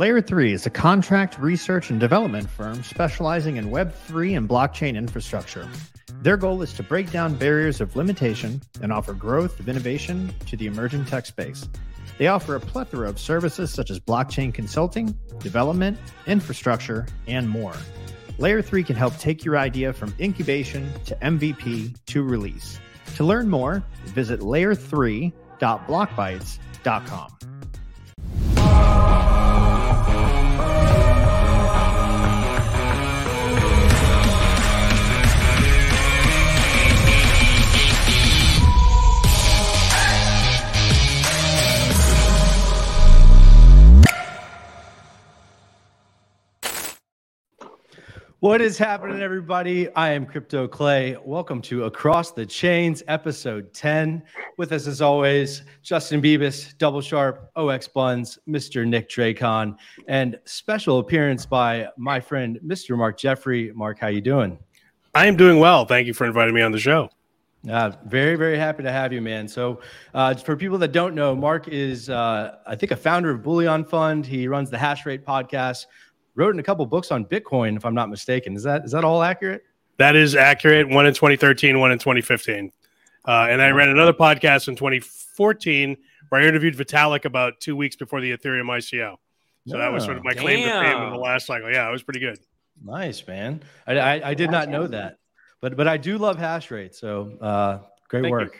Layer 3 is a contract research and development firm specializing in Web3 and blockchain infrastructure. Their goal is to break down barriers of limitation and offer growth of innovation to the emerging tech space. They offer a plethora of services such as blockchain consulting, development, infrastructure, and more. Layer 3 can help take your idea from incubation to MVP to release. To learn more, visit layer3.blockbytes.com. What is happening, everybody? I am Crypto Clay. Welcome to Across the Chains, episode 10. With us, as always, Justin Bebis, Double Sharp, OX Buns, Mr. Nick Dracon, and special appearance by my friend, Mr. Mark Jeffrey. Mark, how you doing? I am doing well. Thank you for inviting me on the show. Uh, very, very happy to have you, man. So, uh, for people that don't know, Mark is, uh, I think, a founder of Bullion Fund. He runs the Hash Rate podcast wrote in a couple books on Bitcoin, if I'm not mistaken. Is that is that all accurate? That is accurate. One in 2013, one in 2015. Uh, and I ran another podcast in 2014 where I interviewed Vitalik about two weeks before the Ethereum ICO. So that was sort of my damn. claim to fame in the last cycle. Yeah, it was pretty good. Nice, man. I, I, I did not know that, but but I do love hash rate. So uh, great Thank work.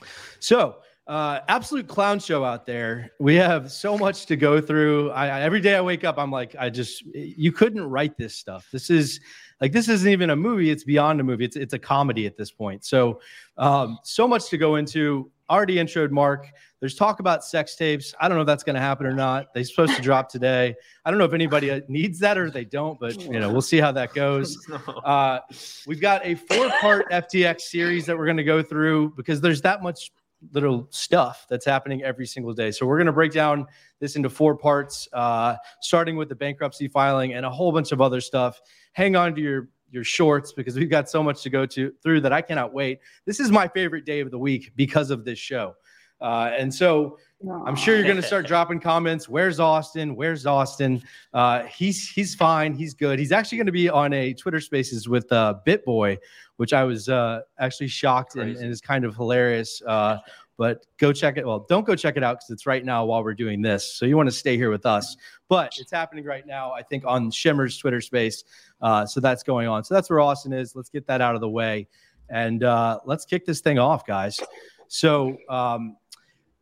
You. So uh, absolute clown show out there. We have so much to go through. I, I, every day I wake up, I'm like, I just you couldn't write this stuff. This is like this isn't even a movie. It's beyond a movie. It's it's a comedy at this point. So um, so much to go into. Already introed Mark. There's talk about sex tapes. I don't know if that's going to happen or not. They're supposed to drop today. I don't know if anybody needs that or they don't, but you know we'll see how that goes. Uh, we've got a four-part FTX series that we're going to go through because there's that much little stuff that's happening every single day. So we're going to break down this into four parts, uh, starting with the bankruptcy filing and a whole bunch of other stuff. Hang on to your your shorts because we've got so much to go to through that I cannot wait. This is my favorite day of the week because of this show. Uh, and so I'm sure you're going to start dropping comments. Where's Austin? Where's Austin? Uh, he's he's fine. He's good. He's actually going to be on a Twitter Spaces with uh, BitBoy, which I was uh, actually shocked and, and, is kind of hilarious. Uh, but go check it. Well, don't go check it out because it's right now while we're doing this. So you want to stay here with us. But it's happening right now, I think, on Shimmer's Twitter space. Uh, so that's going on. So that's where Austin is. Let's get that out of the way. And uh, let's kick this thing off, guys. So um,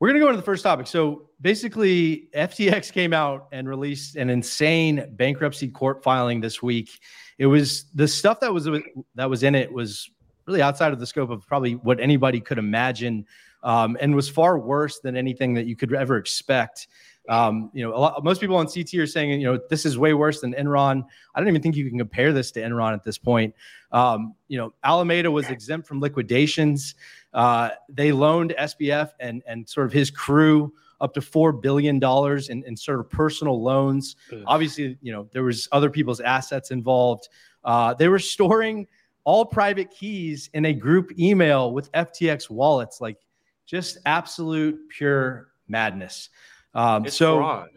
we're going to go into the first topic. So basically, FTX came out and released an insane bankruptcy court filing this week. It was the stuff that was that was in it was really outside of the scope of probably what anybody could imagine, um, and was far worse than anything that you could ever expect. Um, you know, lot, most people on CT are saying, you know, this is way worse than Enron. I don't even think you can compare this to Enron at this point. Um, you know, Alameda was exempt from liquidations. Uh, they loaned SBF and and sort of his crew up to four billion dollars in, in sort of personal loans. Obviously, you know, there was other people's assets involved. Uh, they were storing all private keys in a group email with FTX wallets, like just absolute pure madness. Um, it's so fraud.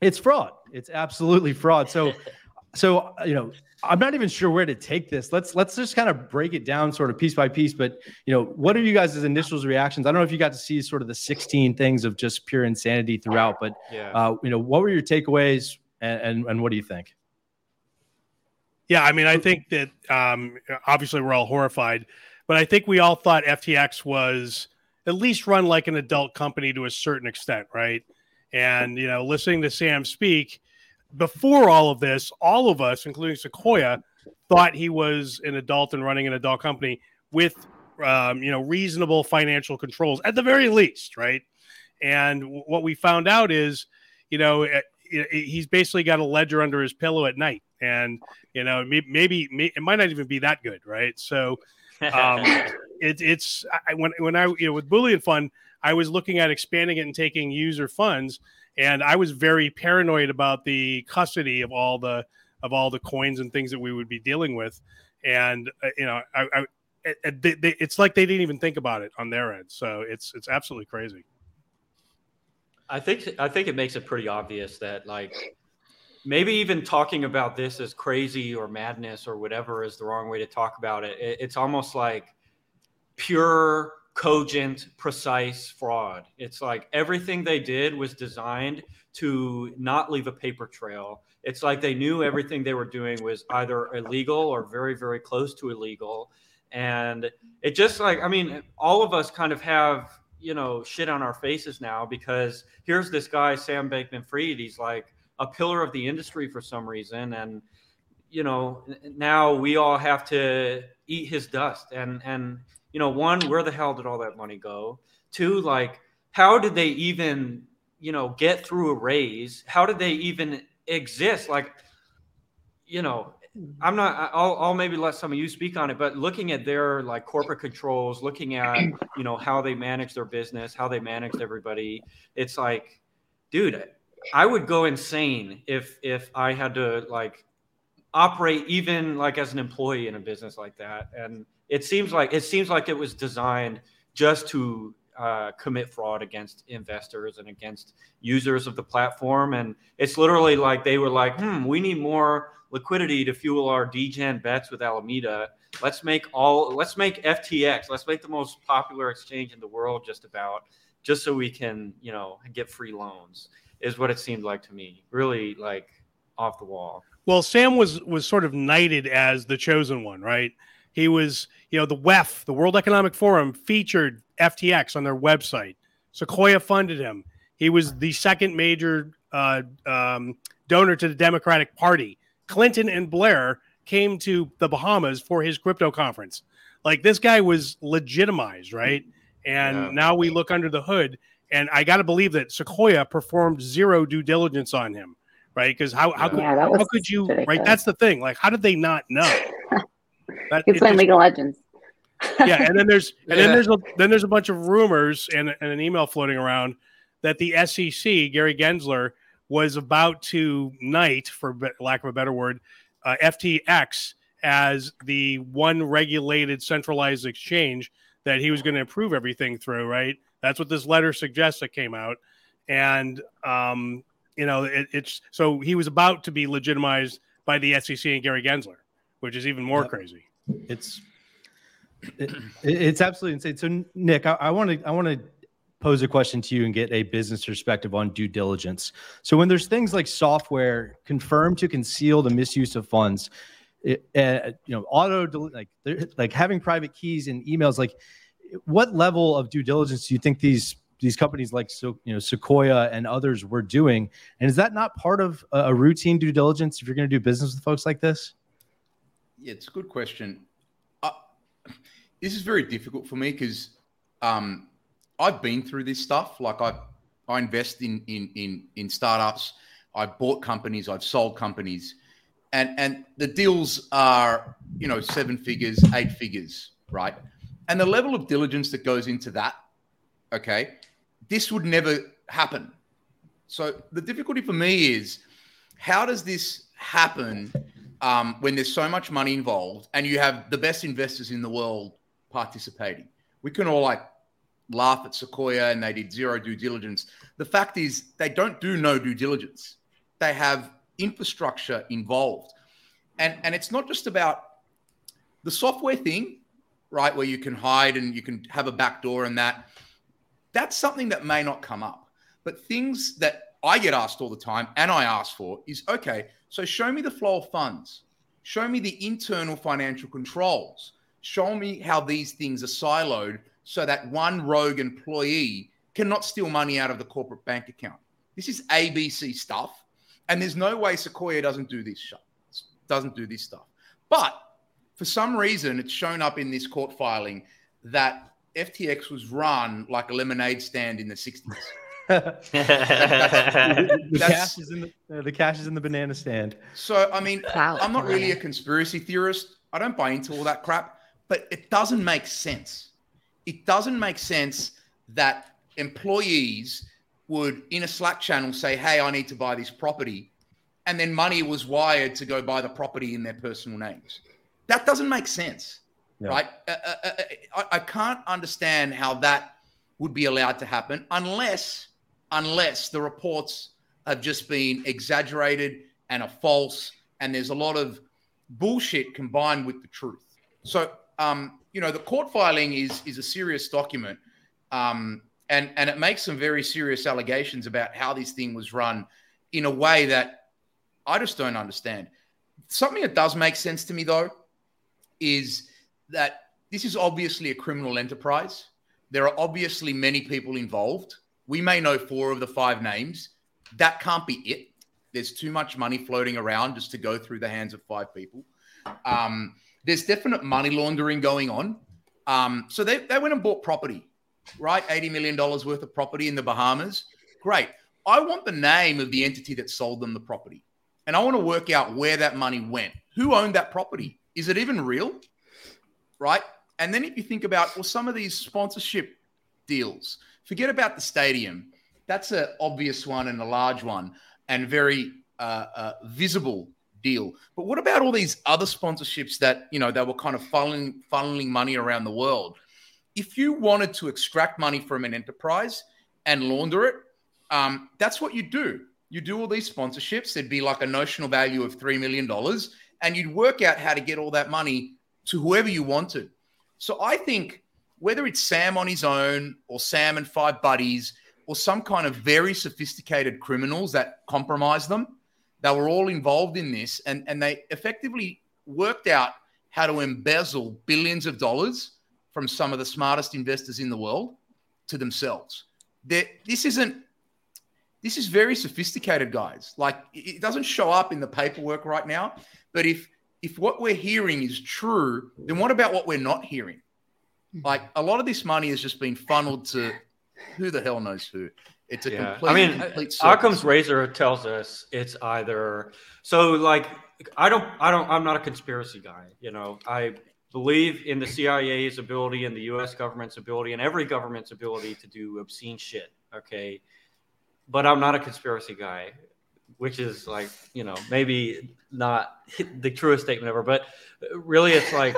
It's fraud. It's absolutely fraud. So, so you know, I'm not even sure where to take this. Let's let's just kind of break it down, sort of piece by piece. But you know, what are you guys' initial reactions? I don't know if you got to see sort of the 16 things of just pure insanity throughout, but yeah. uh, you know, what were your takeaways, and, and, and what do you think? Yeah, I mean, I think that um, obviously we're all horrified, but I think we all thought FTX was at least run like an adult company to a certain extent, right? And you know, listening to Sam speak before all of this, all of us, including Sequoia, thought he was an adult and running an adult company with um, you know reasonable financial controls at the very least, right? And what we found out is, you know, eh, he's basically got a ledger under his pillow at night, and you know maybe, maybe it might not even be that good, right? So. Um, it, it's I, when when I you know with Bullion Fund, I was looking at expanding it and taking user funds, and I was very paranoid about the custody of all the of all the coins and things that we would be dealing with, and uh, you know, I, I they, they, it's like they didn't even think about it on their end. So it's it's absolutely crazy. I think I think it makes it pretty obvious that like maybe even talking about this as crazy or madness or whatever is the wrong way to talk about it. it it's almost like pure cogent precise fraud. It's like everything they did was designed to not leave a paper trail. It's like they knew everything they were doing was either illegal or very very close to illegal. And it just like i mean all of us kind of have you know shit on our faces now because here's this guy sam bankman fried he's like a pillar of the industry for some reason. And you know now we all have to eat his dust. And and you know one where the hell did all that money go? Two like how did they even you know get through a raise? How did they even exist? Like you know i'm not I'll, I'll maybe let some of you speak on it but looking at their like corporate controls looking at you know how they manage their business how they managed everybody it's like dude i would go insane if if i had to like operate even like as an employee in a business like that and it seems like it seems like it was designed just to uh, commit fraud against investors and against users of the platform. And it's literally like they were like, hmm, we need more liquidity to fuel our degen bets with Alameda. Let's make all let's make FTX, let's make the most popular exchange in the world just about, just so we can, you know, get free loans, is what it seemed like to me. Really like off the wall. Well, Sam was was sort of knighted as the chosen one, right? He was, you know, the WEF, the World Economic Forum, featured FTX on their website. Sequoia funded him. He was the second major uh, um, donor to the Democratic Party. Clinton and Blair came to the Bahamas for his crypto conference. Like this guy was legitimized, right? And yeah. now we look under the hood, and I got to believe that Sequoia performed zero due diligence on him, right? Because how how, yeah, could, how could you ridiculous. right? That's the thing. Like, how did they not know? That, it's like League of Legends. yeah, and then there's and yeah. then there's a, then there's a bunch of rumors and, and an email floating around that the SEC Gary Gensler was about to knight, for lack of a better word, uh, FTX as the one regulated centralized exchange that he was going to improve everything through. Right, that's what this letter suggests that came out, and um, you know it, it's so he was about to be legitimized by the SEC and Gary Gensler which is even more crazy. It's it, it's absolutely insane. So, Nick, I want to I want to pose a question to you and get a business perspective on due diligence. So, when there's things like software confirmed to conceal the misuse of funds, it, uh, you know, auto like like having private keys and emails, like what level of due diligence do you think these these companies like so you know Sequoia and others were doing? And is that not part of a, routine due diligence if you're going to do business with folks like this? Yeah, it's a good question. Uh, this is very difficult for me because um, I've been through this stuff. Like I, I invest in in in in startups. I've bought companies. I've sold companies, and and the deals are you know seven figures, eight figures, right? And the level of diligence that goes into that, okay, this would never happen. So the difficulty for me is how does this happen um, when there's so much money involved and you have the best investors in the world participating. We can all like laugh at Sequoia and they did zero due diligence. The fact is, they don't do no due diligence. They have infrastructure involved. And, and it's not just about the software thing, right? Where you can hide and you can have a backdoor and that. That's something that may not come up. But things that I get asked all the time and I ask for is okay, so show me the flow of funds, show me the internal financial controls, show me how these things are siloed so that one rogue employee cannot steal money out of the corporate bank account. This is ABC stuff. And there's no way Sequoia doesn't do this doesn't do this stuff. But for some reason, it's shown up in this court filing that FTX was run like a lemonade stand in the 60s. the, cash is in the, uh, the cash is in the banana stand. So I mean, wow. I'm not really a conspiracy theorist. I don't buy into all that crap, but it doesn't make sense. It doesn't make sense that employees would in a Slack channel say, "Hey, I need to buy this property," and then money was wired to go buy the property in their personal names. That doesn't make sense, yeah. right? Uh, uh, uh I, I can't understand how that would be allowed to happen unless unless the reports have just been exaggerated and are false, and there's a lot of bullshit combined with the truth. So, um, you know, the court filing is is a serious document, um, and and it makes some very serious allegations about how this thing was run in a way that I just don't understand. Something that does make sense to me, though, is that this is obviously a criminal enterprise. There are obviously many people involved. We may know four of the five names. That can't be it. There's too much money floating around just to go through the hands of five people. Um, there's definite money laundering going on. Um, so they, they went and bought property, right? $80 million worth of property in the Bahamas. Great. I want the name of the entity that sold them the property. And I want to work out where that money went. Who owned that property? Is it even real? Right. And then if you think about, well, some of these sponsorship deals, forget about the stadium. That's an obvious one and a large one and very uh, uh, visible deal. But what about all these other sponsorships that, you know, they were kind of funneling, funneling money around the world? If you wanted to extract money from an enterprise and launder it, um, that's what you do. You do all these sponsorships. There'd be like a notional value of $3 million, and you'd work out how to get all that money to whoever you wanted. So I think whether it's Sam on his own or Sam and five buddies or some kind of very sophisticated criminals that compromise them, they were all involved in this and, and they effectively worked out how to embezzle billions of dollars from some of the smartest investors in the world to themselves. They're, this isn't this is very sophisticated guys like it doesn't show up in the paperwork right now but if if what we're hearing is true, then what about what we're not hearing? Hmm. Like a lot of this money has just been funneled to who the hell knows who. It's a yeah. complete. I mean, complete Occam's razor tells us it's either so. Like, I don't, I don't, I'm not a conspiracy guy. You know, I believe in the CIA's ability and the U.S. government's ability and every government's ability to do obscene shit. Okay, but I'm not a conspiracy guy which is like you know maybe not the truest statement ever, but really it's like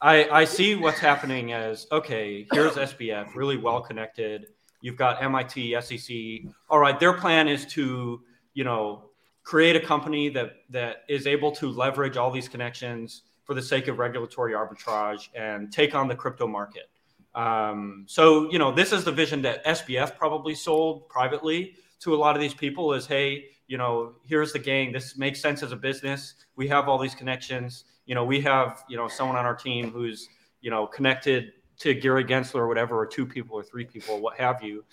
I I see what's happening as okay. Here's SBF, really well connected. You've got MIT, SEC. All right, their plan is to you know create a company that that is able to leverage all these connections for the sake of regulatory arbitrage and take on the crypto market. Um, so you know this is the vision that SBF probably sold privately to a lot of these people is hey you know, here's the gang. This makes sense as a business. We have all these connections. You know, we have, you know, someone on our team who's, you know, connected to Gary Gensler or whatever, or two people or three people, what have you.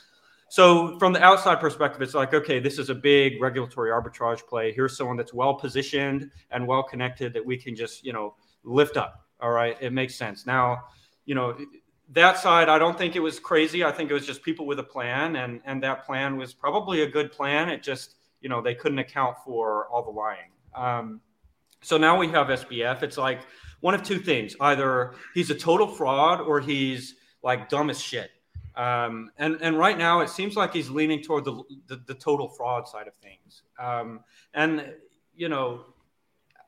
So from the outside perspective, it's like, okay, this is a big regulatory arbitrage play. Here's someone that's well positioned and well connected that we can just, you know, lift up. All right. It makes sense. Now, you know, that side, I don't think it was crazy. I think it was just people with a plan, and and that plan was probably a good plan. It just you know they couldn't account for all the lying. Um, so now we have SBF. It's like one of two things: either he's a total fraud or he's like dumb as shit. Um, and and right now it seems like he's leaning toward the the, the total fraud side of things. Um, and you know,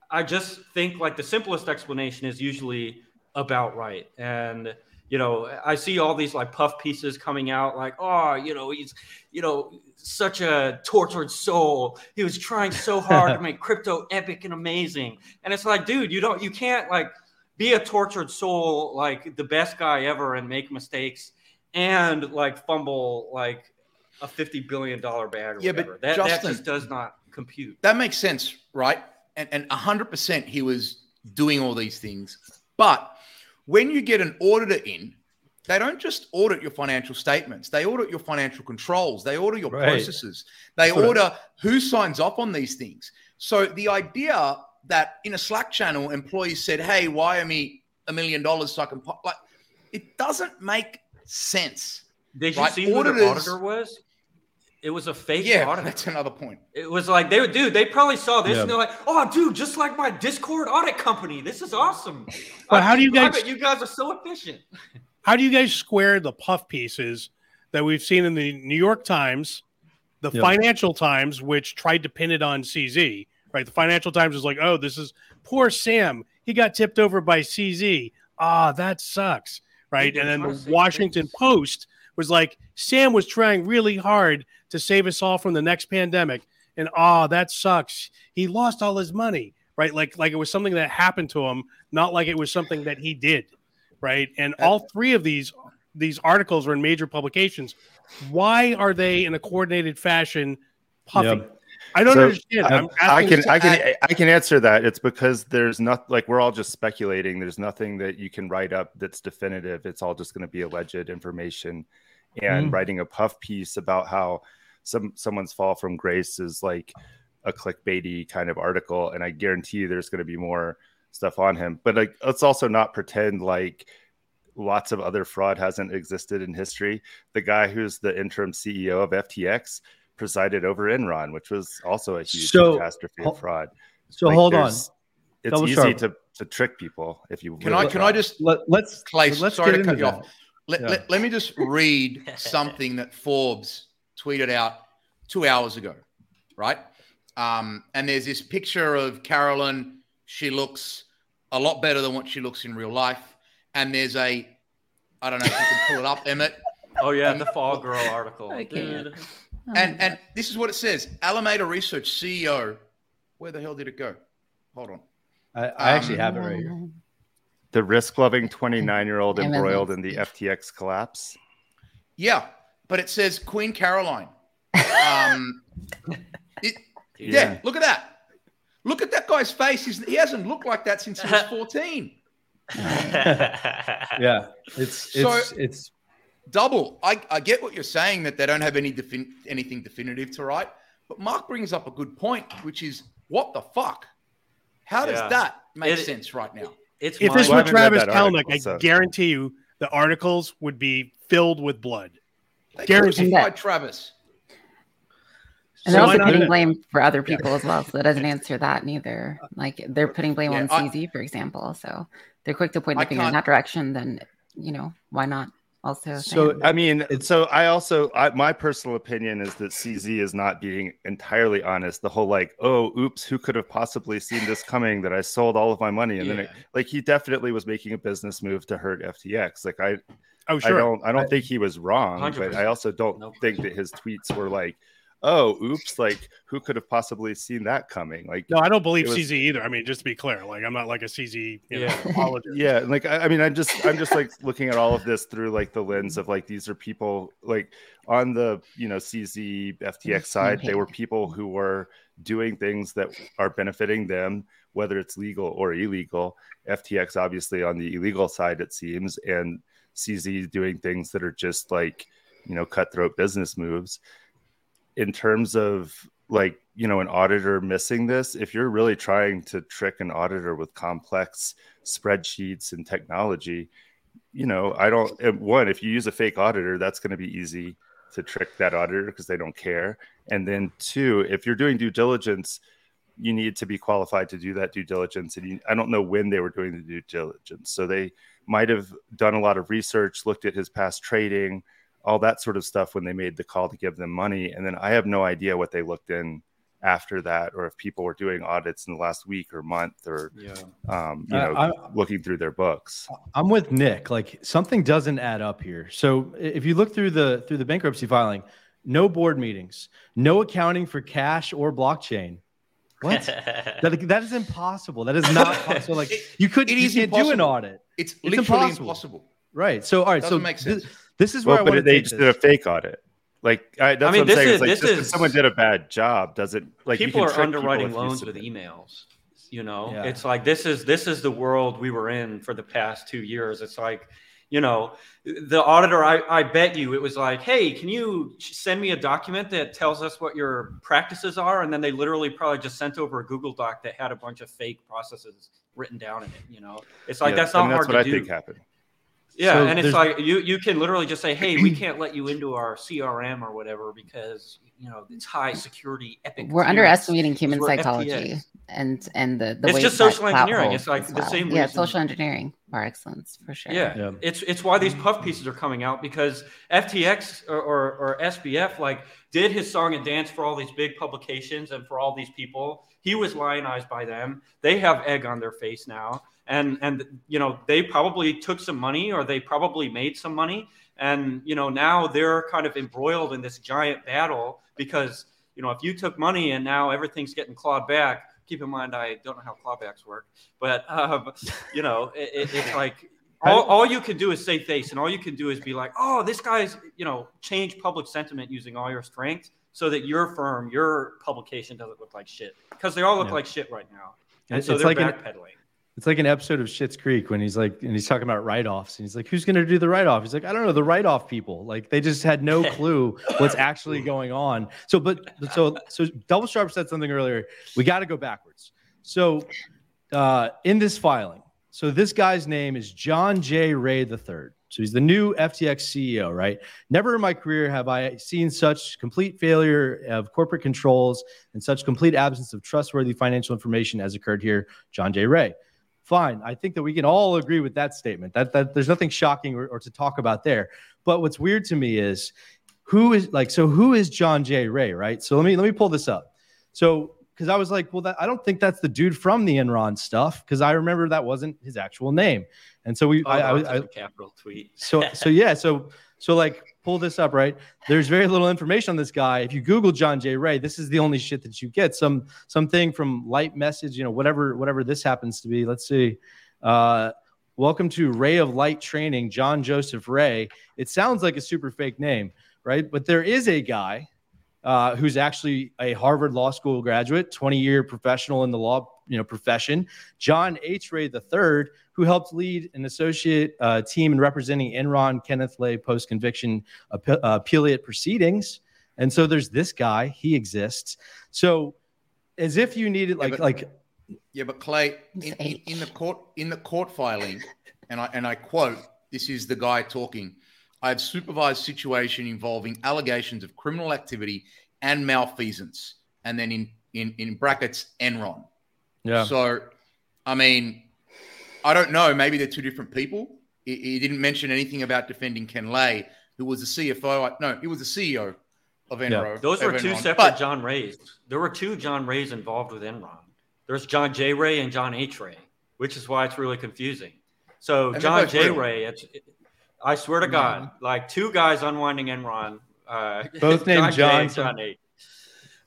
I just think like the simplest explanation is usually about right. And you know, I see all these like puff pieces coming out, like, oh, you know, he's, you know, such a tortured soul. He was trying so hard to make crypto epic and amazing. And it's like, dude, you don't, you can't like be a tortured soul, like the best guy ever and make mistakes and like fumble like a $50 billion bag or yeah, whatever. But that, Justin, that just does not compute. That makes sense, right? And, and 100% he was doing all these things. But when you get an auditor in, they don't just audit your financial statements. They audit your financial controls. They audit your right. processes. They That's order who signs off on these things. So the idea that in a Slack channel, employees said, "Hey, wire me a million dollars so I can," pop, like, it doesn't make sense. Did you right? see Auditors, who the auditor was? It was a fake yeah, audit. That's another point. It was like they would, dude. They probably saw this yeah. and they're like, "Oh, dude, just like my Discord audit company. This is awesome." But I, how do you guys? you guys are so efficient. How do you guys square the puff pieces that we've seen in the New York Times, the yep. Financial Times, which tried to pin it on CZ? Right, the Financial Times is like, "Oh, this is poor Sam. He got tipped over by CZ. Ah, that sucks." Right, and then the Washington Post was like Sam was trying really hard to save us all from the next pandemic, and ah, oh, that sucks. He lost all his money, right? Like like it was something that happened to him, not like it was something that he did, right? And all three of these these articles are in major publications. Why are they in a coordinated fashion puffy? Yep. I don't so, understand. Um, i can I can I can answer that. It's because there's not like we're all just speculating. There's nothing that you can write up that's definitive. It's all just going to be alleged information. And mm. writing a puff piece about how some someone's fall from grace is like a clickbaity kind of article, and I guarantee you there's going to be more stuff on him. But like, let's also not pretend like lots of other fraud hasn't existed in history. The guy who's the interim CEO of FTX presided over Enron, which was also a huge so, catastrophe of fraud. So like hold on. It's Double easy to, to trick people if you can. I can I just let, us Clay, let's sorry to cut you off. Let, yeah. let, let me just read something that Forbes tweeted out two hours ago, right? Um, and there's this picture of Carolyn. She looks a lot better than what she looks in real life. And there's a, I don't know if you can pull it up, Emmett. Oh yeah, um, the Fall Girl article. I can. Oh, and and this is what it says: Alameda Research CEO. Where the hell did it go? Hold on. I, I um, actually have it right here. The risk-loving 29-year-old embroiled in the FTX collapse. Yeah, but it says Queen Caroline. Um, it, yeah. yeah. look at that. Look at that guy's face. He's, he hasn't looked like that since he was 14. yeah, it's it's so, it's double. I, I get what you're saying that they don't have any defin- anything definitive to write, but Mark brings up a good point, which is what the fuck? How does yeah. that make it, sense right now? It's if this were Travis Kalanick, I so. guarantee you the articles would be filled with blood. They crucified Travis. And so they're also putting blame for other people yeah. as well. So that doesn't answer that neither. Like they're putting blame yeah, on CZ, I, for example. So they're quick to point the finger in that direction. Then, you know, why not? Also. So I mean, so I also I, my personal opinion is that CZ is not being entirely honest. The whole like, oh, oops, who could have possibly seen this coming? That I sold all of my money, and yeah. then it, like he definitely was making a business move to hurt FTX. Like I, oh sure, I don't I don't I, think he was wrong, 100%. but I also don't nope. think that his tweets were like oh, oops, like who could have possibly seen that coming? Like, no, I don't believe was, CZ either. I mean, just to be clear, like I'm not like a CZ, yeah, know, yeah. Like, I, I, mean, I'm just, I'm just like looking at all of this through like the lens of like these are people like on the you know CZ FTX side, they were people who were doing things that are benefiting them, whether it's legal or illegal. FTX obviously on the illegal side, it seems, and CZ doing things that are just like you know cutthroat business moves in terms of like you know an auditor missing this if you're really trying to trick an auditor with complex spreadsheets and technology you know i don't one if you use a fake auditor that's going to be easy to trick that auditor because they don't care. And then two if you're doing due diligence you need to be qualified to do that due diligence and you, i don't know when they were doing the due diligence. So they might have done a lot of research looked at his past trading all that sort of stuff when they made the call to give them money. And then I have no idea what they looked in after that, or if people were doing audits in the last week or month, or yeah. um, you know, I, looking through their books. I'm with Nick. Like something doesn't add up here. So if you look through the through the bankruptcy filing, no board meetings, no accounting for cash or blockchain. What? that, that is impossible. That is not possible. Like you could you can't impossible. do an audit. It's, it's literally impossible. impossible. Right. So all right. Doesn't so make sense. This, this is where well, I want they just did a fake audit. Like I, that's I mean, what I'm saying. Is, like, just is, someone did a bad job, does it? Like people are underwriting people loans with emails. You know, yeah. it's like this is this is the world we were in for the past two years. It's like, you know, the auditor. I, I bet you it was like, hey, can you send me a document that tells us what your practices are? And then they literally probably just sent over a Google Doc that had a bunch of fake processes written down in it. You know, it's like yeah, that's not hard that's what to I do. think happened. Yeah, so and it's like you you can literally just say, "Hey, we can't let you into our CRM or whatever because you know it's high security." Epic. We're underestimating human psychology. and and the, the it's just social engineering. It's like the same. Yeah, social engineering bar excellence for sure. Yeah. yeah. it's it's why these puff pieces are coming out because FTX or, or, or SBF like did his song and dance for all these big publications and for all these people. He was lionized by them. They have egg on their face now, and and you know they probably took some money or they probably made some money, and you know now they're kind of embroiled in this giant battle because you know if you took money and now everything's getting clawed back keep in mind I don't know how clawbacks work, but um, you know, it, it's like all, all you can do is say face, and all you can do is be like, oh, this guy's you know change public sentiment using all your strength so that your firm, your publication doesn't look like shit because they all look yeah. like shit right now, and so it's they're like backpedaling. An, it's like an episode of Schitt's Creek when he's like, and he's talking about write-offs, and he's like, "Who's going to do the write-off?" He's like, "I don't know, the write-off people." Like they just had no clue what's actually going on. So, but so so Double Sharp said something earlier. We got to go backwards. So, uh, in this filing, so this guy's name is John J. Ray III. So he's the new FTX CEO, right? Never in my career have I seen such complete failure of corporate controls and such complete absence of trustworthy financial information as occurred here. John J. Ray fine. I think that we can all agree with that statement. That that there's nothing shocking or, or, to talk about there. But what's weird to me is who is like so who is John J. Ray, right? So let me let me pull this up. So because I was like, well, that, I don't think that's the dude from the Enron stuff because I remember that wasn't his actual name. And so we, oh, I, I, I capital tweet. so so yeah, so so like pull this up, right? There's very little information on this guy. If you Google John J. Ray, this is the only shit that you get. Some something from Light Message, you know, whatever whatever this happens to be. Let's see. Uh, welcome to Ray of Light Training, John Joseph Ray. It sounds like a super fake name, right? But there is a guy uh, who's actually a Harvard Law School graduate, 20 year professional in the law you know profession. John H. Ray III, who helped lead an associate uh, team in representing Enron Kenneth Lay post conviction uh, appellate proceedings. And so there's this guy, he exists. So as if you needed like yeah, but, like yeah, but Clay in, in, in the court in the court filing, and I and I quote, this is the guy talking. I have supervised situation involving allegations of criminal activity and malfeasance, and then in in in brackets Enron. Yeah. So, I mean, I don't know. Maybe they're two different people. He, he didn't mention anything about defending Ken Lay, who was the CFO. No, he was the CEO of Enron. Yeah. Those were two Enron. separate but, John Rays. There were two John Rays involved with Enron. There's John J. Ray and John H. Ray, which is why it's really confusing. So John J. Real. Ray, it's, it, I swear to God, like two guys unwinding Enron. Uh, Both named John. John H.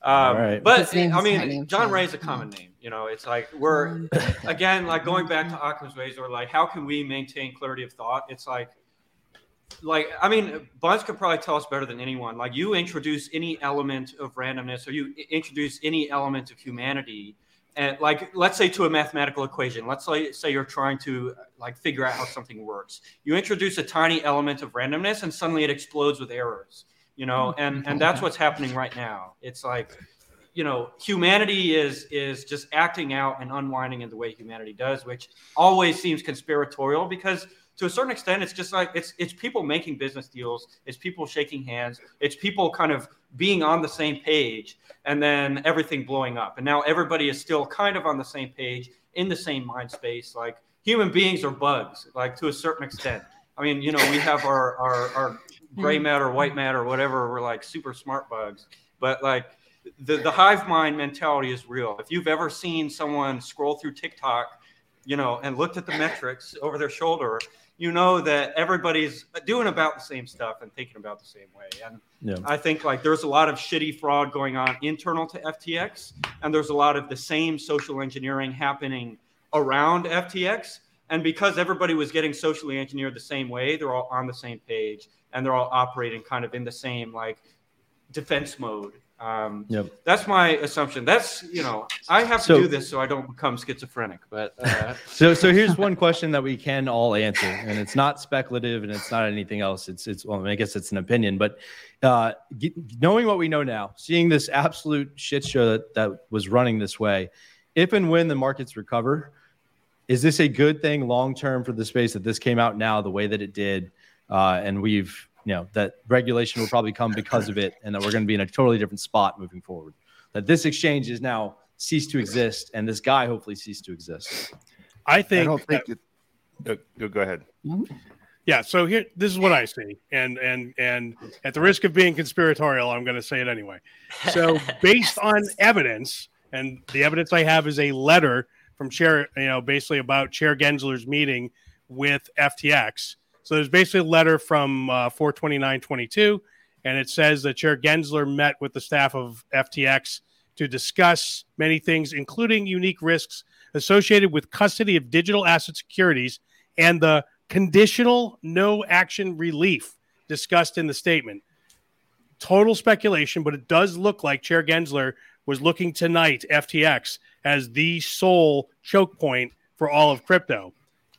Um, right. But I mean, John Ray is a common name. You know, it's like we're um, again like going back to Occam's razor. Like, how can we maintain clarity of thought? It's like, like I mean, Buns could probably tell us better than anyone. Like, you introduce any element of randomness, or you introduce any element of humanity, and like let's say to a mathematical equation. Let's say say you're trying to like figure out how something works. You introduce a tiny element of randomness, and suddenly it explodes with errors you know hmm. and and that's what's happening right now it's like you know humanity is is just acting out and unwinding in the way humanity does which always seems conspiratorial because to a certain extent it's just like it's it's people making business deals it's people shaking hands it's people kind of being on the same page and then everything blowing up and now everybody is still kind of on the same page in the same mind space like human beings are bugs like to a certain extent i mean you know we have our our, our gray matter, white matter, whatever. We're like super smart bugs. But like the, the hive mind mentality is real. If you've ever seen someone scroll through TikTok, you know, and looked at the metrics over their shoulder, you know that everybody's doing about the same stuff and thinking about the same way. And yeah. I think like there's a lot of shitty fraud going on internal to FTX, and there's a lot of the same social engineering happening around FTX. And because everybody was getting socially engineered the same way, they're all on the same page and they're all operating kind of in the same like defense mode. Um, yep. That's my assumption. That's you know I have so, to do this so I don't become schizophrenic. But uh, so so here's one question that we can all answer, and it's not speculative and it's not anything else. It's it's well I guess it's an opinion, but uh, get, knowing what we know now, seeing this absolute shit show that that was running this way, if and when the markets recover, is this a good thing long term for the space that this came out now the way that it did? uh, and we've you know that regulation will probably come because of it, and that we're going to be in a totally different spot moving forward. That this exchange is now ceased to exist, and this guy hopefully ceased to exist. I think. I don't think. That, it, go ahead. Mm-hmm. Yeah. So here, this is what I see, and and and at the risk of being conspiratorial, I'm going to say it anyway. So based on evidence, and the evidence I have is a letter from Chair, you know, basically about Chair Gensler's meeting with FTX. So there's basically a letter from uh, 42922, and it says that Chair Gensler met with the staff of FTX to discuss many things, including unique risks associated with custody of digital asset securities and the conditional no action relief discussed in the statement. Total speculation, but it does look like Chair Gensler was looking tonight FTX as the sole choke point for all of crypto.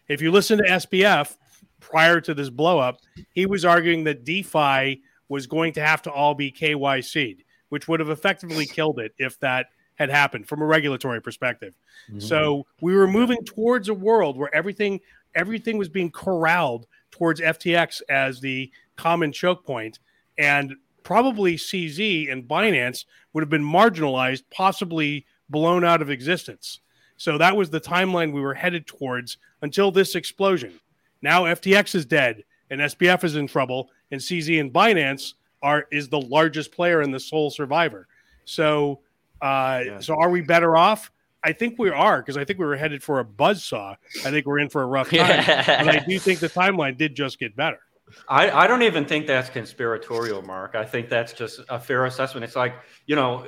If you listen to SBF prior to this blowup, he was arguing that DeFi was going to have to all be KYC'd, which would have effectively killed it if that had happened from a regulatory perspective. Mm-hmm. So we were moving towards a world where everything everything was being corralled towards FTX as the common choke point, and probably CZ and Binance would have been marginalized, possibly blown out of existence. So that was the timeline we were headed towards until this explosion. Now FTX is dead and SBF is in trouble, and CZ and Binance are is the largest player and the sole survivor. So, uh, yeah. so are we better off? I think we are because I think we were headed for a buzz saw. I think we're in for a rough time, but I do think the timeline did just get better. I, I don't even think that's conspiratorial, Mark. I think that's just a fair assessment. It's like, you know,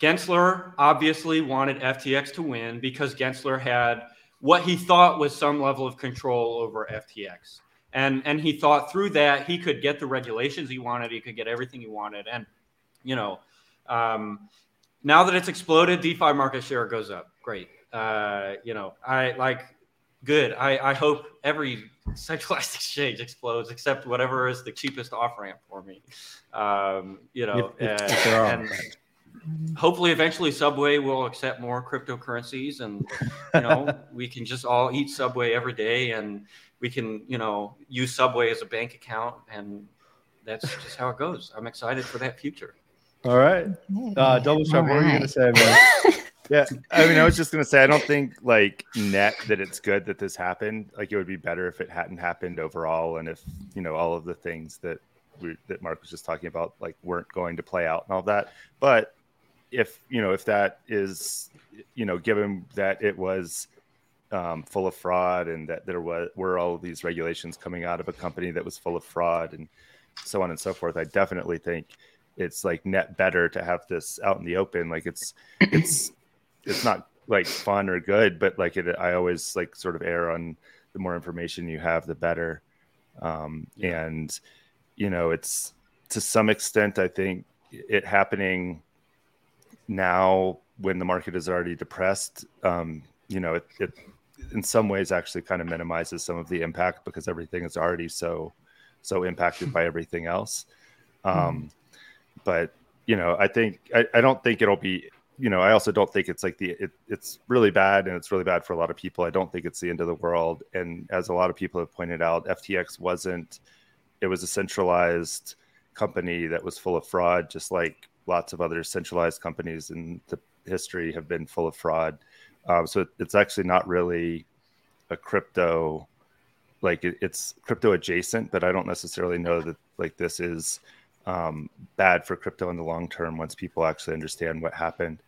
Gensler obviously wanted FTX to win because Gensler had what he thought was some level of control over FTX. And and he thought through that he could get the regulations he wanted, he could get everything he wanted. And you know, um, now that it's exploded, DeFi market share goes up. Great. Uh, you know, I like good. I, I hope every centralized exchange explodes except whatever is the cheapest off ramp for me. Um, you know, if and, and hopefully eventually Subway will accept more cryptocurrencies and you know we can just all eat Subway every day and we can you know use Subway as a bank account and that's just how it goes. I'm excited for that future. All right, uh, Double Sharp. What were you gonna say, man? yeah, I mean, I was just gonna say, I don't think like net that it's good that this happened. Like, it would be better if it hadn't happened overall, and if you know all of the things that we, that Mark was just talking about, like, weren't going to play out and all that. But if you know, if that is, you know, given that it was um, full of fraud and that there was were all these regulations coming out of a company that was full of fraud and so on and so forth, I definitely think it's like net better to have this out in the open. Like it's it's it's not like fun or good, but like it, I always like sort of err on the more information you have, the better. Um, yeah. And you know, it's to some extent, I think it happening now when the market is already depressed. Um, you know, it, it in some ways actually kind of minimizes some of the impact because everything is already so so impacted by everything else. Um, but you know, I think I, I don't think it'll be. You know, I also don't think it's like the it, it's really bad and it's really bad for a lot of people. I don't think it's the end of the world. And as a lot of people have pointed out, FTX wasn't. It was a centralized company that was full of fraud, just like lots of other centralized companies in the history have been full of fraud. Um, so it, it's actually not really a crypto, like it, it's crypto adjacent, but I don't necessarily know that like this is um, bad for crypto in the long term once people actually understand what happened.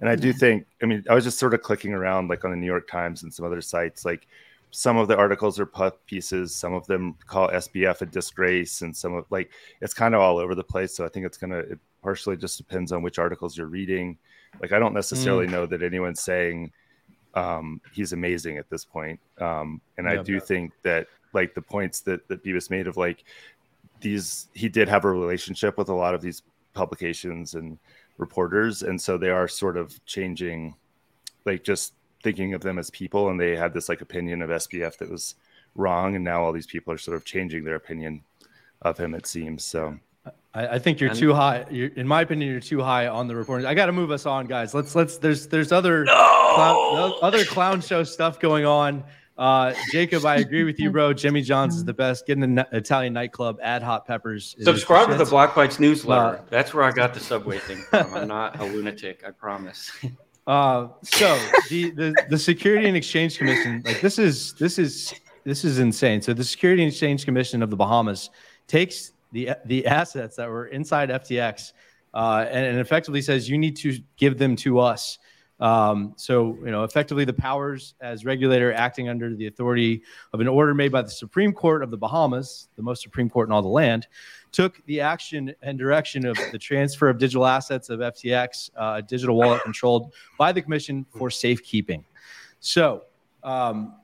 And I do think, I mean, I was just sort of clicking around like on the New York Times and some other sites. Like some of the articles are puff pieces, some of them call SBF a disgrace, and some of like it's kind of all over the place. So I think it's gonna it partially just depends on which articles you're reading. Like I don't necessarily mm. know that anyone's saying um, he's amazing at this point. Um, and yeah, I do yeah. think that like the points that that Bebis made of like these he did have a relationship with a lot of these publications and reporters and so they are sort of changing like just thinking of them as people and they had this like opinion of SBF that was wrong and now all these people are sort of changing their opinion of him it seems so I, I think you're and, too high. You're, in my opinion, you're too high on the reporting. I got to move us on, guys. Let's let's. There's there's other no! clown, other clown show stuff going on. Uh, Jacob, I agree with you, bro. Jimmy John's is the best. Get in the Italian nightclub. Add hot peppers. Subscribe to the Black Bites newsletter. Uh, That's where I got the subway thing from. I'm not a lunatic. I promise. Uh, so the, the the Security and Exchange Commission, like this is this is this is insane. So the Security and Exchange Commission of the Bahamas takes the the assets that were inside FTX uh, and, and, effectively says you need to give them to us. Um, so you know, effectively, the powers as regulator acting under the authority of an order made by the Supreme Court of the Bahamas, the most Supreme Court in all the land, took the action and direction of the transfer of digital assets of FTX, uh, a digital wallet controlled by the Commission for safekeeping. So. Um,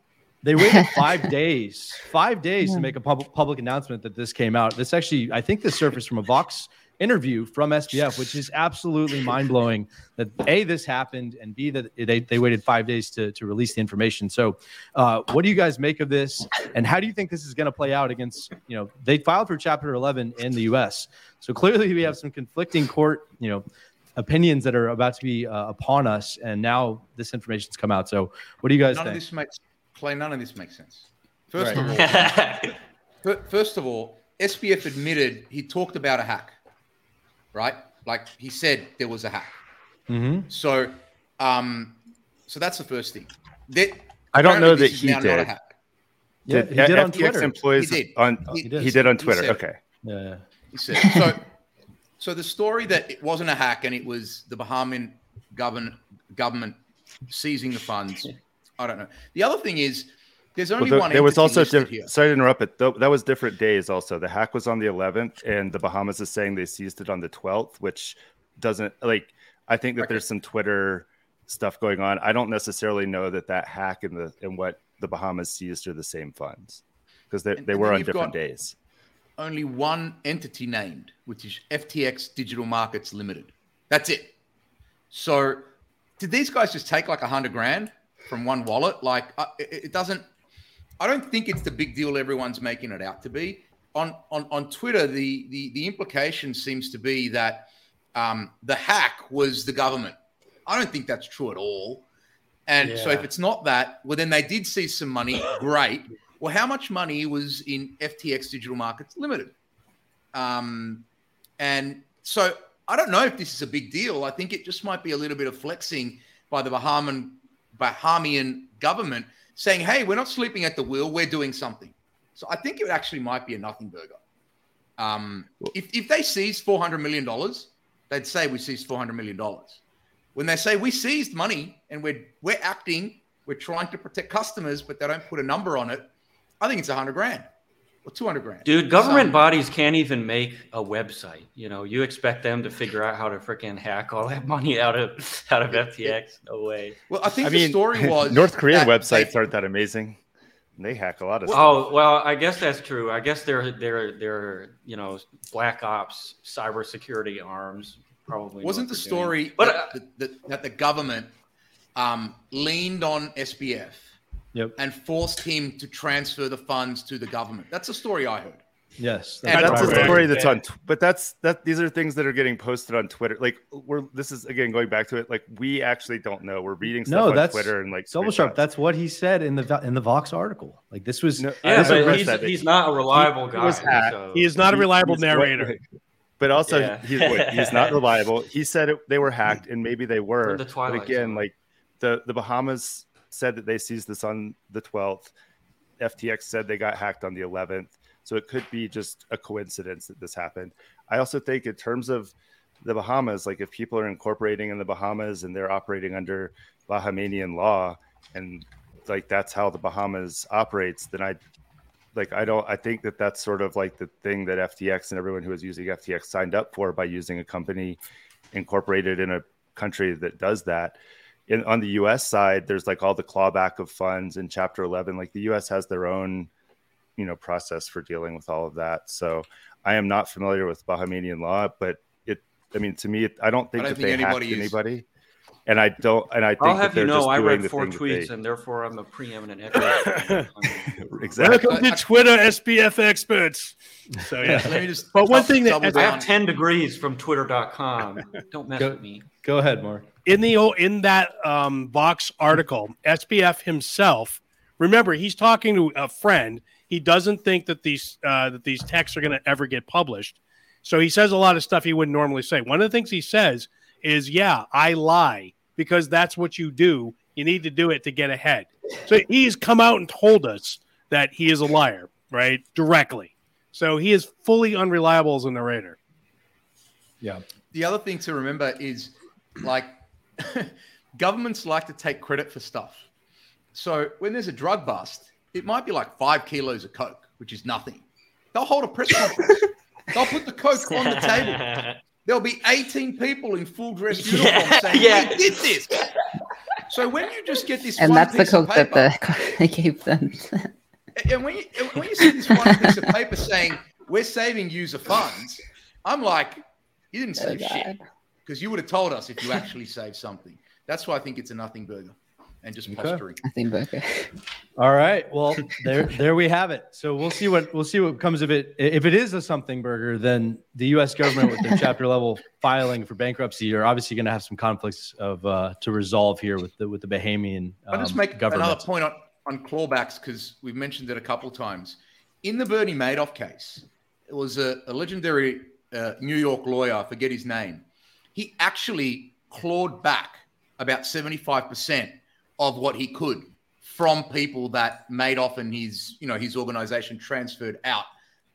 they waited five days, five days yeah. to make a pub- public announcement that this came out. This actually, I think, this surfaced from a Vox interview from SBF, which is absolutely mind blowing that A, this happened, and B, that they, they waited five days to, to release the information. So, uh, what do you guys make of this? And how do you think this is going to play out against, you know, they filed for Chapter 11 in the US. So, clearly, we have some conflicting court, you know, opinions that are about to be uh, upon us. And now this information's come out. So, what do you guys none think? Of this makes, Clay, none of this makes sense. First right. of all, first of all, SBF admitted he talked about a hack right? Like he said, there was a hack. Mm-hmm. So, um, so that's the first thing. That I don't know that he did. Yeah, did, he did on Twitter. Employees he did. On, he, he, did. he did on Twitter. Said, okay. Yeah. He said so. so the story that it wasn't a hack and it was the Bahamian government government seizing the funds. I don't know. The other thing is there's only well, the, one. There was also diff- sorry to interrupt, but th- that was different days. Also, the hack was on the 11th, and the Bahamas is saying they seized it on the 12th, which doesn't like. I think that okay. there's some Twitter stuff going on. I don't necessarily know that that hack and the and what the Bahamas seized are the same funds because they they were on different days. Only one entity named, which is FTX Digital Markets Limited. That's it. So, did these guys just take like a hundred grand from one wallet? Like, uh, it, it doesn't I don't think it's the big deal everyone's making it out to be. On on, on Twitter, the, the the implication seems to be that um, the hack was the government. I don't think that's true at all. And yeah. so if it's not that, well, then they did see some money. Great. Well, how much money was in FTX Digital Markets Limited? Um, and so I don't know if this is a big deal. I think it just might be a little bit of flexing by the Bahamian Bahamian government saying, hey, we're not sleeping at the wheel, we're doing something. So I think it actually might be a nothing burger. Um, if, if they seize $400 million, they'd say we seized $400 million. When they say we seized money and we're, we're acting, we're trying to protect customers, but they don't put a number on it, I think it's 100 grand or 200 grand. Dude, government so, bodies can't even make a website. You know, you expect them to figure out how to freaking hack all that money out of out of FTX? No way. Well, I think I the mean, story was North Korean websites aren't that amazing. They hack a lot of well, stuff. Oh well, I guess that's true. I guess they're they're they're you know black ops cybersecurity arms probably wasn't the story but that, uh, that, that, the government um, leaned on SBF yep. and forced him to transfer the funds to the government. That's a story I heard. Yes, that's, that's a story that's on. But that's that. These are things that are getting posted on Twitter. Like we're. This is again going back to it. Like we actually don't know. We're reading stuff no, on that's, Twitter and like Double Sharp. That's what he said in the in the Vox article. Like this was. No, yeah, but he's, he's not a reliable he, guy. So. He is not a reliable narrator. but also yeah. he's, he's not reliable. He said it, they were hacked, and maybe they were. The but again, zone. like the the Bahamas said that they seized this on the 12th. FTX said they got hacked on the 11th. So it could be just a coincidence that this happened. I also think, in terms of the Bahamas, like if people are incorporating in the Bahamas and they're operating under Bahamian law, and like that's how the Bahamas operates, then I like I don't I think that that's sort of like the thing that FTX and everyone who is using FTX signed up for by using a company incorporated in a country that does that in, on the US side, there's like all the clawback of funds in Chapter 11. Like the US has their own, you know, process for dealing with all of that. So I am not familiar with Bahamian law, but it, I mean, to me, I don't think I don't that think they anybody hacked is. anybody. And I don't, and I think I'll have you know, I read four tweets, they... and therefore I'm a preeminent expert. exactly. Welcome to Twitter SBF experts. So yeah, let me just. But one thing that I have ten degrees from Twitter.com. Don't mess go, with me. Go ahead, Mark in the in that um, Vox article, SBF himself. Remember, he's talking to a friend. He doesn't think that these uh, that these texts are going to ever get published. So he says a lot of stuff he wouldn't normally say. One of the things he says is, "Yeah, I lie because that's what you do. You need to do it to get ahead. So he's come out and told us that he is a liar, right? Directly. So he is fully unreliable as a narrator. Yeah. The other thing to remember is like governments like to take credit for stuff. So when there's a drug bust, it might be like five kilos of coke, which is nothing. They'll hold a press conference. They'll put the coke on the table. There'll be 18 people in full dress uniform yeah, saying, yeah. "We did this." So when you just get this, and that's the coke paper, that the they gave them. and when you when you see this one piece of paper saying, "We're saving user funds," I'm like, "You didn't save oh, shit," because you would have told us if you actually saved something. That's why I think it's a nothing burger and just okay. posturing. Nothing burger. All right. Well, there there we have it. So we'll see what we'll see what comes of it. If it is a something burger, then the U.S. government with the chapter level filing for bankruptcy are obviously going to have some conflicts of uh, to resolve here with the with the Bahamian. Um, I'll just make government. another point on on clawbacks because we've mentioned it a couple times. In the Bernie Madoff case, it was a, a legendary uh, New York lawyer. I forget his name. He actually clawed back about 75% of what he could from people that Madoff and his, you know, his organization transferred out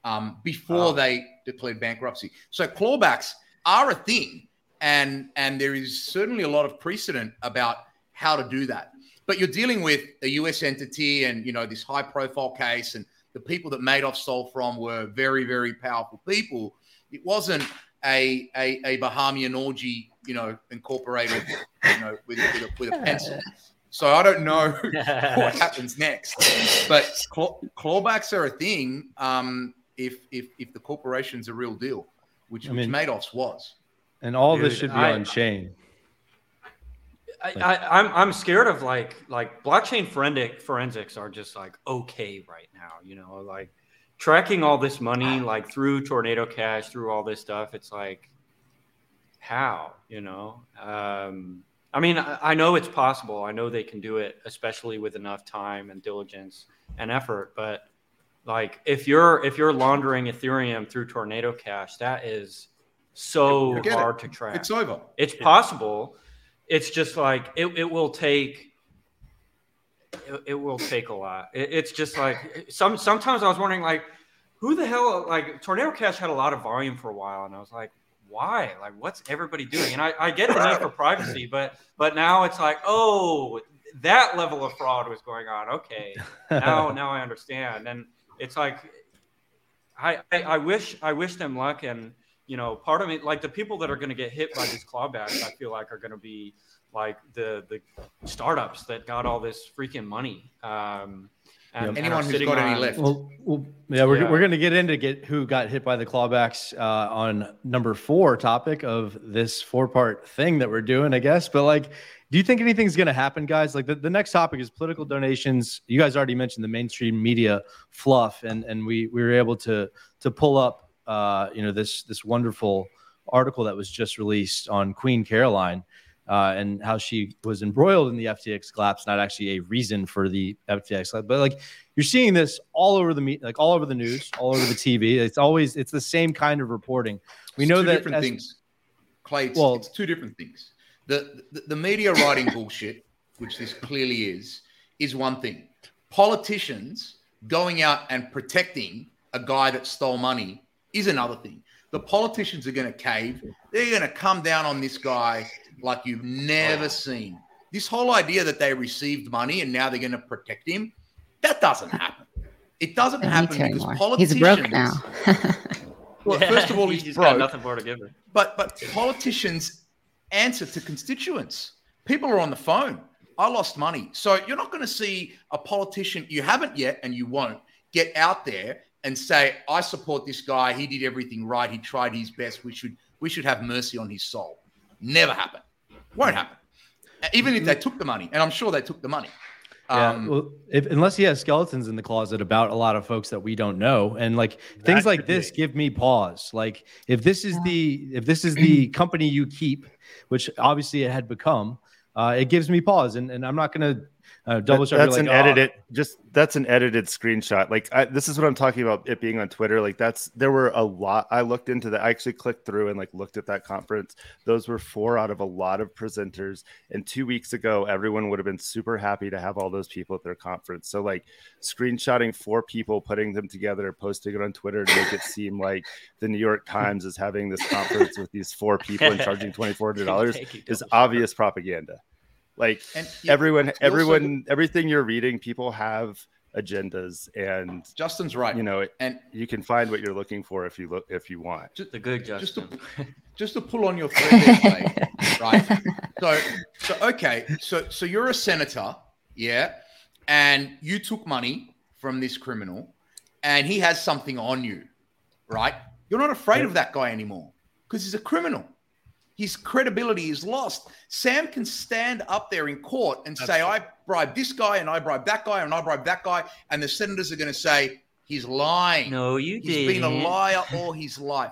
um, before oh. they declared bankruptcy. So clawbacks are a thing, and and there is certainly a lot of precedent about how to do that. But you're dealing with a U.S. entity, and you know this high-profile case, and the people that Madoff stole from were very, very powerful people. It wasn't a a, a Bahamian orgy you know, incorporated, you know, with, with, a, with a pencil. So I don't know what happens next. But claw, clawbacks are a thing um, if, if if the corporation's a real deal, which, I mean, which Madoff's was. And all Dude, this should be I, on chain. I, I, I'm I'm scared of like like blockchain forensic forensics are just like okay right now. You know, like tracking all this money like through Tornado Cash, through all this stuff. It's like how you know? Um, i mean I, I, know it's possible. I know they can do it especially with enough time and diligence and effort but like if you're if you're laundering ethereum through tornado cash that is so hard it. to track. It's over. It's possible. It's just like it, it will take it, it will take a lot it, it's just like some sometimes i was wondering like who the hell like tornado cash had a lot of volume for a while and i was like why? Like, what's everybody doing? And I, I get the need for privacy, but but now it's like, oh, that level of fraud was going on. Okay, now now I understand. And it's like, I, I, I wish I wish them luck. And you know, part of me, like the people that are going to get hit by these clawbacks, I feel like are going to be like the the startups that got all this freaking money. Um, and, Anyone who's got on, any left. Well, well yeah, we're, yeah. we're going to get into get who got hit by the clawbacks uh, on number four topic of this four part thing that we're doing, I guess. But like, do you think anything's going to happen, guys? Like the, the next topic is political donations. You guys already mentioned the mainstream media fluff, and and we we were able to to pull up uh, you know this this wonderful article that was just released on Queen Caroline uh, and how she was embroiled in the FTX collapse, not actually a reason for the FTX collapse. But like you're seeing this all over the like all over the news, all over the TV. It's always it's the same kind of reporting. We know that different as, things. Clay, it's, well, it's two different things. The, the the media writing bullshit, which this clearly is, is one thing. Politicians going out and protecting a guy that stole money is another thing. The politicians are going to cave. They're going to come down on this guy like you've never oh, seen. This whole idea that they received money and now they're going to protect him, that doesn't happen. It doesn't happen because anymore. politicians. He's broke now. well, yeah, first of all, he's, he's broke. nothing more to give her. But but politicians answer to constituents. People are on the phone. I lost money, so you're not going to see a politician. You haven't yet, and you won't get out there and say, "I support this guy. He did everything right. He tried his best. We should we should have mercy on his soul." Never happen. Won't happen. Even if they took the money, and I'm sure they took the money. Yeah, um, well, if, unless he has skeletons in the closet about a lot of folks that we don't know, and like things like this be. give me pause. Like if this is the if this is the company you keep, which obviously it had become, uh, it gives me pause. And, and I'm not going to Uh, double that, that's like, an oh. edited, just that's an edited screenshot. Like I, this is what I'm talking about. It being on Twitter, like that's there were a lot. I looked into that. I actually clicked through and like looked at that conference. Those were four out of a lot of presenters. And two weeks ago, everyone would have been super happy to have all those people at their conference. So like screenshotting four people, putting them together, posting it on Twitter to make it seem like the New York Times is having this conference with these four people and charging twenty four hundred dollars is obvious propaganda. Like and, yeah, everyone, everyone, also, everything you're reading, people have agendas, and Justin's right. You know, and you can find what you're looking for if you look if you want. Just, the good Justin. Just to, just to pull on your thread, right? So, so okay, so so you're a senator, yeah, and you took money from this criminal, and he has something on you, right? You're not afraid yeah. of that guy anymore because he's a criminal his credibility is lost. Sam can stand up there in court and That's say, true. I bribed this guy and I bribed that guy and I bribed that guy. And the senators are going to say, he's lying. No, you did. He's been a liar all his life.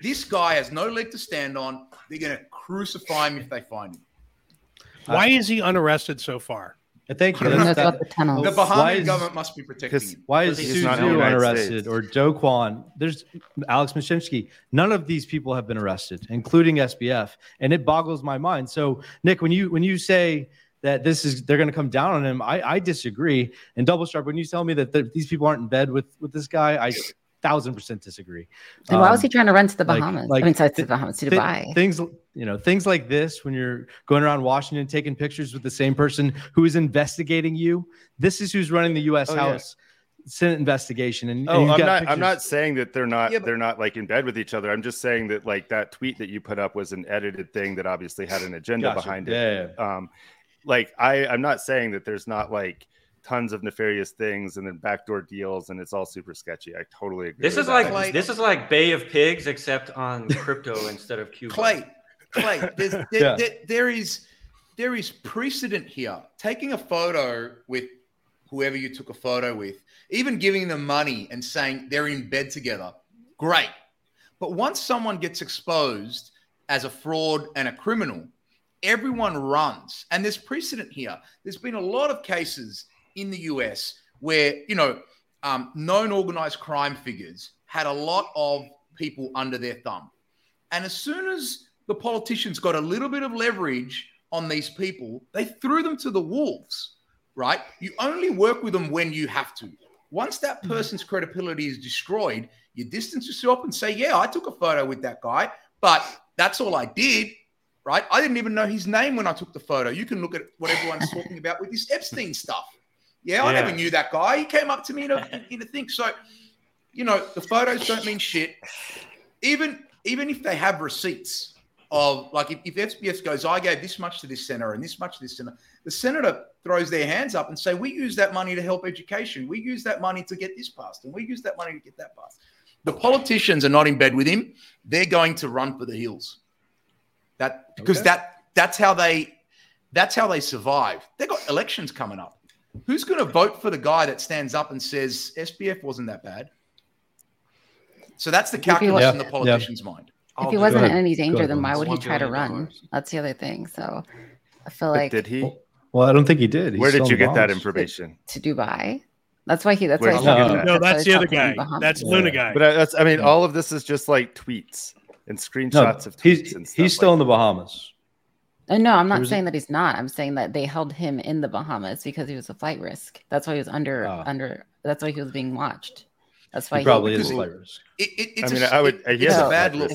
This guy has no leg to stand on. They're going to crucify him if they find him. Why is he unarrested so far? Uh, thank you. That's, that, the, the Bahamian is, government must be protecting him. Why is Su Zhu unarrested or Do Kwon? There's Alex Mashinsky. None of these people have been arrested, including SBF, and it boggles my mind. So, Nick, when you when you say that this is they're going to come down on him, I, I disagree. And Double Sharp, when you tell me that these people aren't in bed with with this guy, I thousand percent disagree. Then why was he um, trying to run to the Bahamas? Like, like I mean, sorry, to the Bahamas, to Dubai. Th- things, you know, things like this when you're going around Washington taking pictures with the same person who is investigating you. This is who's running the U.S. Oh, House. Yeah. Senate investigation and, oh, and I'm not. Pictures. I'm not saying that they're not. Yeah, but, they're not like in bed with each other. I'm just saying that like that tweet that you put up was an edited thing that obviously had an agenda gotcha. behind it. Yeah, yeah. Um, like I, I'm not saying that there's not like tons of nefarious things and then backdoor deals and it's all super sketchy. I totally agree. This is like, like, this is like Bay of Pigs except on crypto instead of Cuba. Clay, Clay, there, yeah. there, there is there is precedent here. Taking a photo with whoever you took a photo with, even giving them money and saying they're in bed together, great. But once someone gets exposed as a fraud and a criminal, everyone runs. And there's precedent here. There's been a lot of cases in the US where, you know, um, known organized crime figures had a lot of people under their thumb. And as soon as the politicians got a little bit of leverage on these people, they threw them to the wolves, right? You only work with them when you have to. Once that mm-hmm. person's credibility is destroyed, you distance yourself and say, Yeah, I took a photo with that guy, but that's all I did, right? I didn't even know his name when I took the photo. You can look at what everyone's talking about with this Epstein stuff. Yeah, I never knew that guy. He came up to me in a, in a thing. So, you know, the photos don't mean shit. Even even if they have receipts of like if, if SBF goes, I gave this much to this center and this much to this center, the senator throws their hands up and say, we use that money to help education. We use that money to get this passed, and we use that money to get that passed. The politicians are not in bed with him. They're going to run for the hills. That because okay. that that's how they that's how they survive. They've got elections coming up. Who's going to vote for the guy that stands up and says SBF wasn't that bad? So that's the calculus yeah, in the politician's yeah. mind. If he wasn't in any danger, then why would he try to run? That's the other thing. So I feel like did he? Well, I don't think he did. He's Where did you get that information? To, to Dubai. That's why he. That's Where why. No, that? no, that's, the other guy. That's yeah. Luna guy. But uh, that's. I mean, all of this is just like tweets and screenshots no, of tweets. He's, he's still like in the Bahamas. Uh, no, I'm not saying that he's not. I'm saying that they held him in the Bahamas because he was a flight risk. That's why he was under oh. under. That's why he was being watched. That's why he, he probably is a flight risk. It, it, it's I mean, a, I would. It, it's a bad look.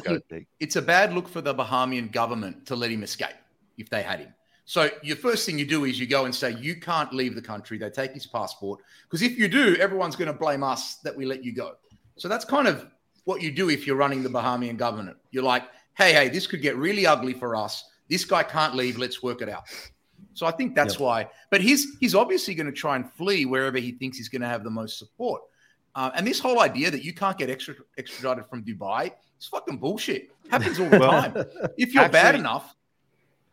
it's a bad look for the Bahamian government to let him escape if they had him. So your first thing you do is you go and say you can't leave the country. They take his passport because if you do, everyone's going to blame us that we let you go. So that's kind of what you do if you're running the Bahamian government. You're like, hey, hey, this could get really ugly for us this guy can't leave. Let's work it out. So I think that's yep. why. But he's he's obviously going to try and flee wherever he thinks he's going to have the most support. Uh, and this whole idea that you can't get extra, extradited from Dubai is fucking bullshit. Happens all the well, time. If you're actually, bad enough,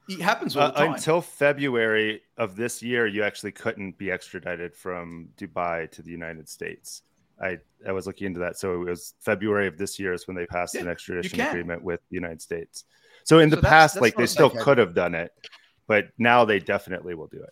it happens all the uh, time. until February of this year, you actually couldn't be extradited from Dubai to the United States. I, I was looking into that. So it was February of this year is when they passed yeah, an extradition agreement with the United States. So in the so past, that's, that's like they still could have done it, but now they definitely will do it.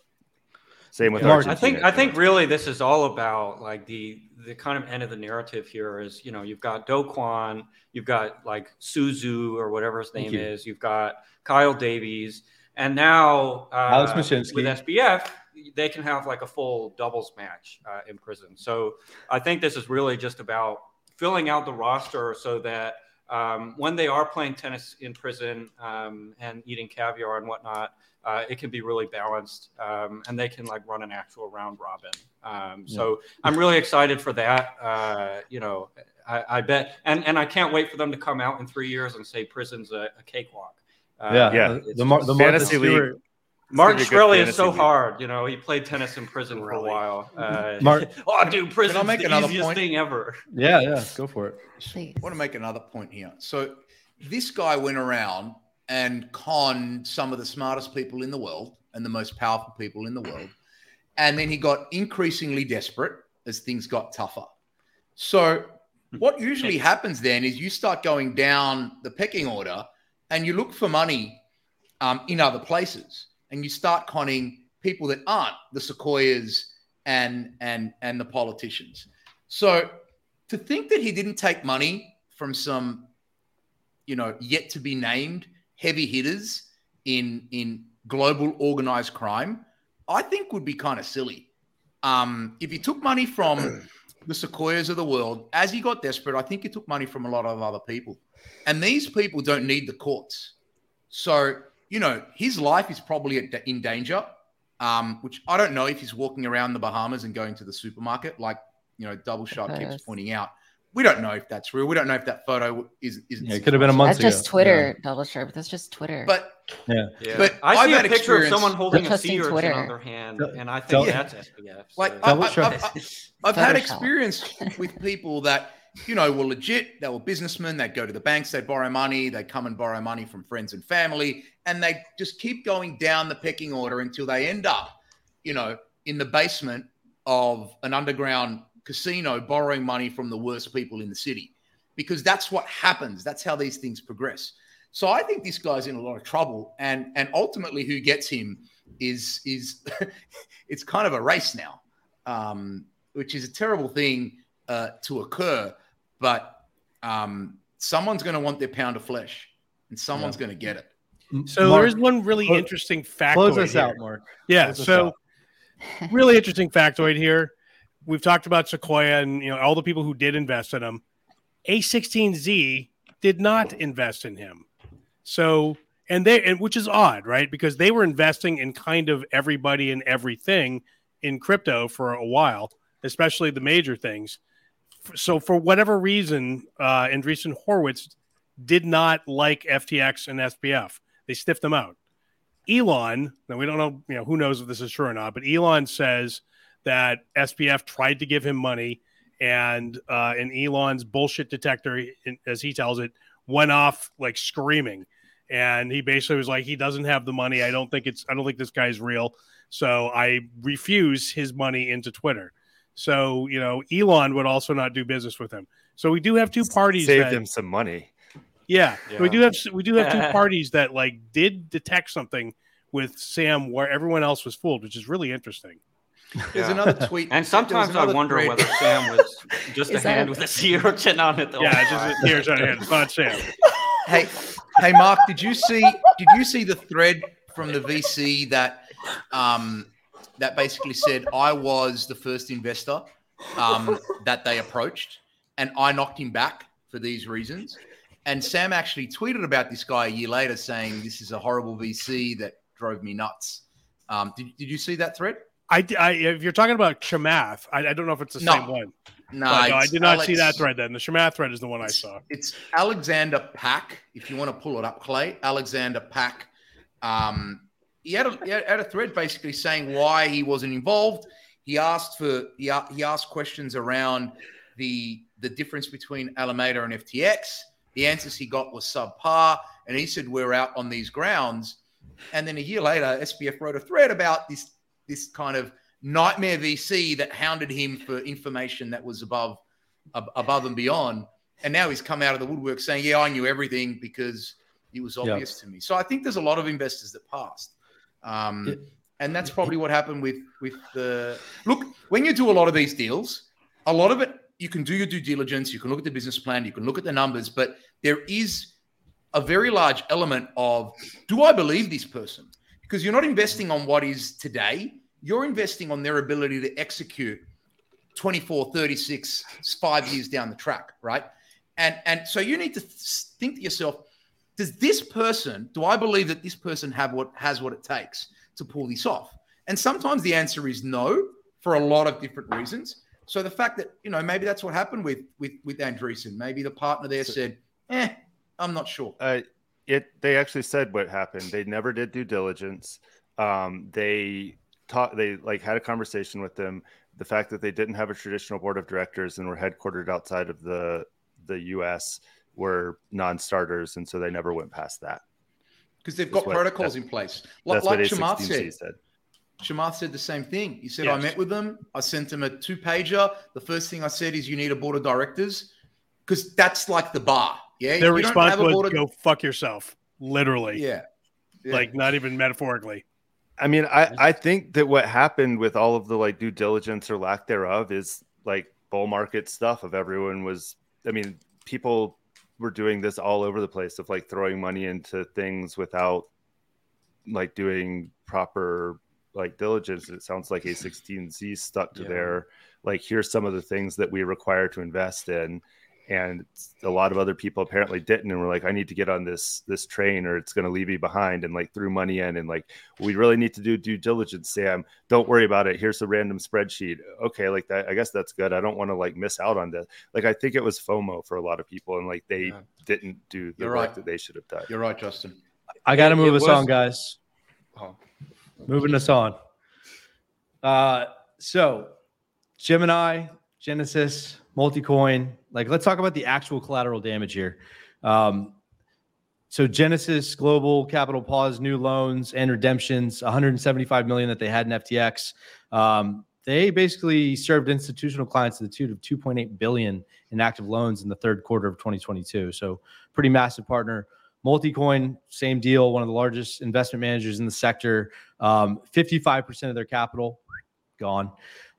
Same with yeah. Argentina. I think I think really this is all about like the the kind of end of the narrative here is you know you've got Do Kwon, you've got like Su Zhu or whatever his name is, you've got Kyle Davies, and now uh, Alex Mashinsky. with SBF they can have like a full doubles match uh, in prison. So I think this is really just about filling out the roster so that um, when they are playing tennis in prison um, and eating caviar and whatnot, uh, it can be really balanced um, and they can like run an actual round robin. Um, so yeah. I'm really excited for that. Uh, you know, I, I, bet, and, and I can't wait for them to come out in three years and say prison's a, a cakewalk. Uh, yeah, yeah. The, the, the fantasy league. Martin Shkreli is so league. hard. You know, he played tennis in prison for a while. Uh, Mark, oh, dude, prison's make the another easiest point? thing ever. Yeah, yeah, go for it. Please. I want to make another point here. So this guy went around and conned some of the smartest people in the world and the most powerful people in the world. And then he got increasingly desperate as things got tougher. So what usually happens then is you start going down the pecking order and you look for money um, in other places and you start conning people that aren't the sequoias and and and the politicians. So to think that he didn't take money from some, you know, yet to be named heavy hitters in in global organized crime, I think would be kind of silly. Um, if he took money from the sequoias of the world as he got desperate, I think he took money from a lot of other people, and these people don't need the courts. So you know, his life is probably in danger. Um, which I don't know if he's walking around the Bahamas and going to the supermarket, like you know, Double Sharp keeps pointing out. We don't know if that's real. We don't know if that photo is. is yeah, it could have been a month that's ago. just Twitter, yeah. Double Sharp. That's just Twitter. But yeah, yeah. But I see I've a picture of someone holding a sea urchin on their hand, and I think that's SBF. So. Like I, have I've had experience with people that you know, were legit. They were businessmen. They'd go to the banks, they'd borrow money, they'd come and borrow money from friends and family, and they just keep going down the pecking order until they end up, you know, in the basement of an underground casino borrowing money from the worst people in the city. Because that's what happens. That's how these things progress. So I think this guy's in a lot of trouble. And and ultimately who gets him is is it's kind of a race now. Um, which is a terrible thing uh, to occur but um, someone's going to want their pound of flesh, and someone's yeah. going to get it. So Mark, there's one really close, interesting factoid. Close us here. out, Mark. Yeah. Close so really interesting factoid here. We've talked about Sequoia and you know all the people who did invest in him. A16Z did not invest in him. So and they and which is odd, right? Because they were investing in kind of everybody and everything in crypto for a while, especially the major things so for whatever reason, uh, Andreessen Horowitz did not like FTX and SBF. They stiffed them out. Elon, now we don't know, you know, who knows if this is true or not, but Elon says that SBF tried to give him money, and uh, and Elon's bullshit detector, as he tells it, went off like screaming, and he basically was like, he doesn't have the money. I don't think it's, I don't think this guy's real. So I refuse his money into Twitter. So, you know, Elon would also not do business with him. So we do have two parties saved that, him some money. Yeah, yeah, we do have we do have two parties that like did detect something with Sam where everyone else was fooled, which is really interesting. There's yeah. another tweet, and sometimes I wonder thread. whether Sam was just a hand with a sea urchin on it. Yeah, just a sea urchin hand. It's not Sam. Hey, hey, Mark, did you see? Did you see the thread from the VC that um, that basically said I was the first investor um, that they approached, and I knocked him back for these reasons. And Sam actually tweeted about this guy a year later, saying this is a horrible VC that drove me nuts. Um, did, did you see that thread? I, I if you're talking about Chamath, I, I don't know if it's the no. same one. No, no, I did not Alex, see that thread. Then the Chamath thread is the one I saw. It's Alexander Pack. If you want to pull it up, Clay, Alexander Pack um, he had a, he had a thread basically saying why he wasn't involved. He asked for he, he asked questions around the the difference between Alameda and FTX. The answers he got was subpar, and he said we're out on these grounds. And then a year later, SBF wrote a thread about this this kind of nightmare VC that hounded him for information that was above above and beyond. And now he's come out of the woodwork saying, "Yeah, I knew everything because it was obvious yep. to me." So I think there's a lot of investors that passed. Um, and that's probably what happened with with the look. When you do a lot of these deals, a lot of it you can do your due diligence, you can look at the business plan, you can look at the numbers, but there is a very large element of do I believe this person? Because you're not investing on what is today, you're investing on their ability to execute 24, 36, five years down the track, right? And and so you need to think to yourself, does this person, do I believe that this person have what has what it takes to pull this off? And sometimes the answer is no for a lot of different reasons. So the fact that you know maybe that's what happened with with with Andreessen. Maybe the partner there said, "Eh, I'm not sure." Uh, it they actually said what happened. They never did due diligence. Um, they taught they like had a conversation with them. The fact that they didn't have a traditional board of directors and were headquartered outside of the the U.S. were non-starters, and so they never went past that because they've got what, protocols in place. Like, like Chamath said, said. Chamath said the same thing. He said, yes. I met with them. I sent them a two pager. The first thing I said is, you need a board of directors because that's like the bar. Yeah. Their response was, of... go fuck yourself. Literally. Yeah. yeah. Like, not even metaphorically. I mean, I, I think that what happened with all of the like due diligence or lack thereof is like bull market stuff of everyone was, I mean, people were doing this all over the place of like throwing money into things without like doing proper like diligence. It sounds like a16z stuck to yeah. there. Like here's some of the things that we require to invest in and a lot of other people apparently didn't and were like i need to get on this this train or it's going to leave me behind and like threw money in and like we really need to do due diligence sam don't worry about it here's a random spreadsheet okay like that i guess that's good i don't want to like miss out on this like i think it was fomo for a lot of people and like they yeah. didn't do the You're work right. that they should have done You're right, Justin. I got to move us was... on, guys. Oh. Moving us on. Uh, so, Gemini, Genesis, Multicoin. Like, let's talk about the actual collateral damage here. Um, so, Genesis Global Capital paused new loans and redemptions, 175 million that they had in FTX. Um, they basically served institutional clients to the tune of 2.8 billion in active loans in the third quarter of 2022. So, pretty massive partner. Multicoin, same deal, one of the largest investment managers in the sector. Um, 55% of their capital gone.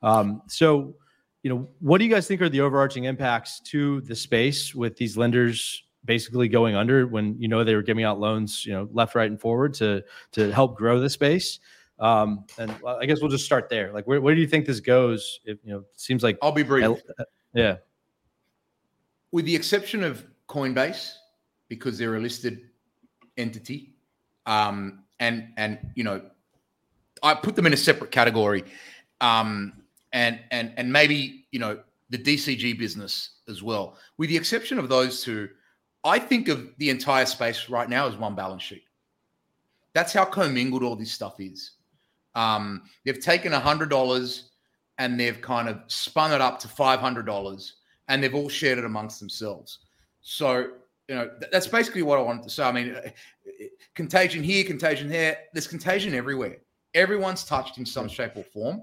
Um, so, you know, what do you guys think are the overarching impacts to the space with these lenders basically going under when you know they were giving out loans, you know, left, right, and forward to to help grow the space? Um, and I guess we'll just start there. Like, where, where do you think this goes? If you know, seems like I'll be brief. Yeah. With the exception of Coinbase, because they're a listed entity. Um, and and you know, I put them in a separate category. Um, and and and maybe you know the DCG business as well. With the exception of those two, I think of the entire space right now as one balance sheet. That's how commingled all this stuff is. Um, they've taken hundred dollars and they've kind of spun it up to five hundred dollars, and they've all shared it amongst themselves. So you know, that's basically what I wanted to say. I mean, uh, contagion here, contagion there. There's contagion everywhere. Everyone's touched in some shape or form,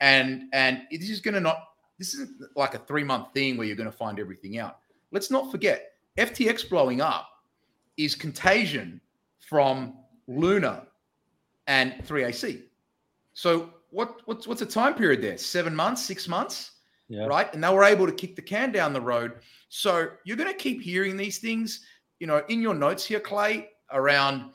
and and this is going to not. This isn't like a three month thing where you're going to find everything out. Let's not forget, FTX blowing up is contagion from Luna and 3AC. So what what's what's a time period there? Seven months, six months, yeah. right? And they were able to kick the can down the road so you're going to keep hearing these things, you know, in your notes here, Clay, around,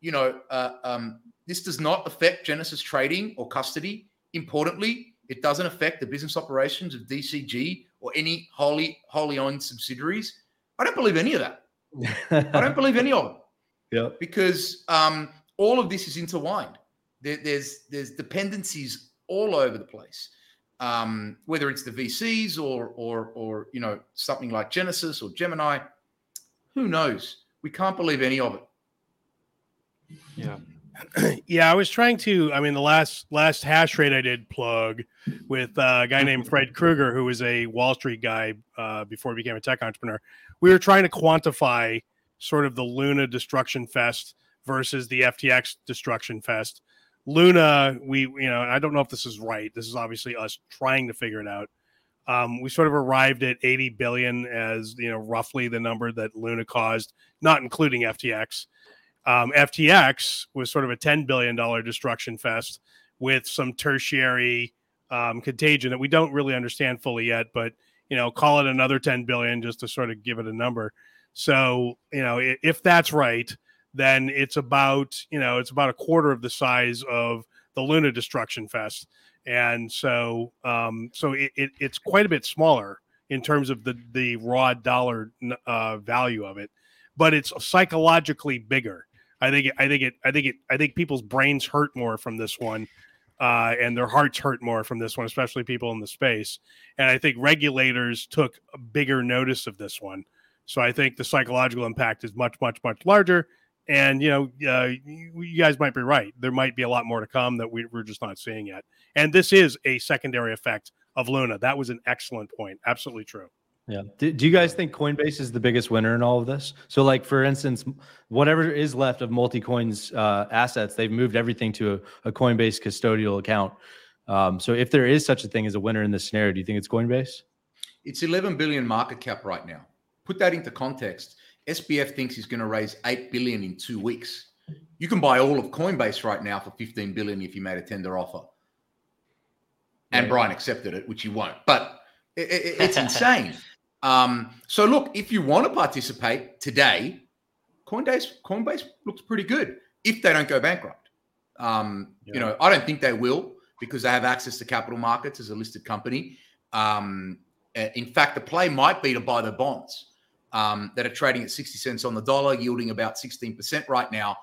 you know, uh, um, this does not affect Genesis trading or custody. Importantly, it doesn't affect the business operations of DCG or any wholly wholly owned subsidiaries. I don't believe any of that. I don't believe any of it. Yeah. Because um, all of this is intertwined. There, there's there's dependencies all over the place um, whether it's the VCs or or or you know something like Genesis or Gemini, who knows? We can't believe any of it. Yeah. Yeah, I was trying to. I mean, the last last hash rate I did plug with uh, a guy named Fred Krueger, who was a Wall Street guy uh, before he became a tech entrepreneur. We were trying to quantify sort of the Luna destruction fest versus the FTX destruction fest, Luna, we you know, I don't know if this is right. This is obviously us trying to figure it out. Um, we sort of arrived at 80 billion as you know roughly the number that Luna caused, not including FTX. Um, FTX was sort of a $10 billion destruction fest with some tertiary um, contagion that we don't really understand fully yet, but you know, call it another 10 billion just to sort of give it a number. So, you know, if that's right, then it's about, you know, it's about a quarter of the size of the Luna Destruction Fest. And so, um, so it, it, it's quite a bit smaller in terms of the, the raw dollar uh, value of it, but it's psychologically bigger. I think, I think it, I think it, I think people's brains hurt more from this one uh, and their hearts hurt more from this one, especially people in the space. And I think regulators took a bigger notice of this one. So I think the psychological impact is much, much, much larger. And you know, uh, you, you, guys might be right. There might be a lot more to come that we, we're just not seeing yet. And this is a secondary effect of Luna. That was an excellent point. Absolutely true. Yeah. Do, do, you guys think Coinbase is the biggest winner in all of this? So, like for instance, whatever is left of Multicoin's uh, assets, they've moved everything to a, a Coinbase custodial account. Um, so, if there is such a thing as a winner in this scenario, do you think it's Coinbase? It's 11 billion market cap right now. Put that into context. SBF thinks he's going to raise 8 billion in two weeks. You can buy all of Coinbase right now for 15 billion if you made a tender offer. And right. Brian accepted it, which he won't. But it, it, it's insane. Um, so look, if you want to participate today, Coinbase Coinbase looks pretty good if they don't go bankrupt. Um, yeah. You know, I don't think they will because they have access to capital markets as a listed company. Um, in fact, the play might be to buy the bonds um, that are trading at 60 cents on the dollar, yielding about 16% right now.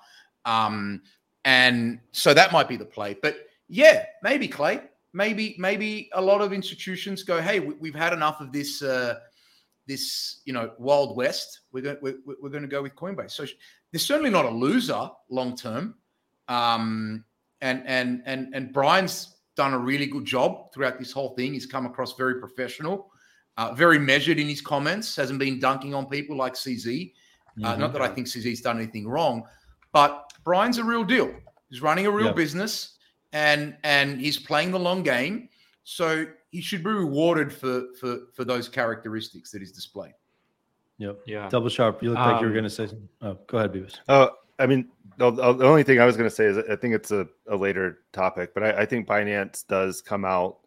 Um, and so that might be the play. But yeah, maybe Clay, maybe maybe a lot of institutions go, hey, we, have had enough of this. Uh, this you know wild west we're going we're, we're going to go with coinbase. So they're certainly not a loser long term um, and and and and brian's done a really good job throughout this whole thing. He's come across very professional uh, very measured in his comments hasn't been dunking on people like cz uh, mm-hmm. not that i think cz's done anything wrong but brian's a real deal. He's running a real yep. business and and he's playing the long game. So he should be rewarded for for for those characteristics that he's displayed. Yep. Yeah. Double sharp. You look um, like you were um, going to say. Oh, go ahead, Bebis. Oh, I mean, the, the, only thing I was going to say is I think it's a, a later topic, but I, I think Binance does come out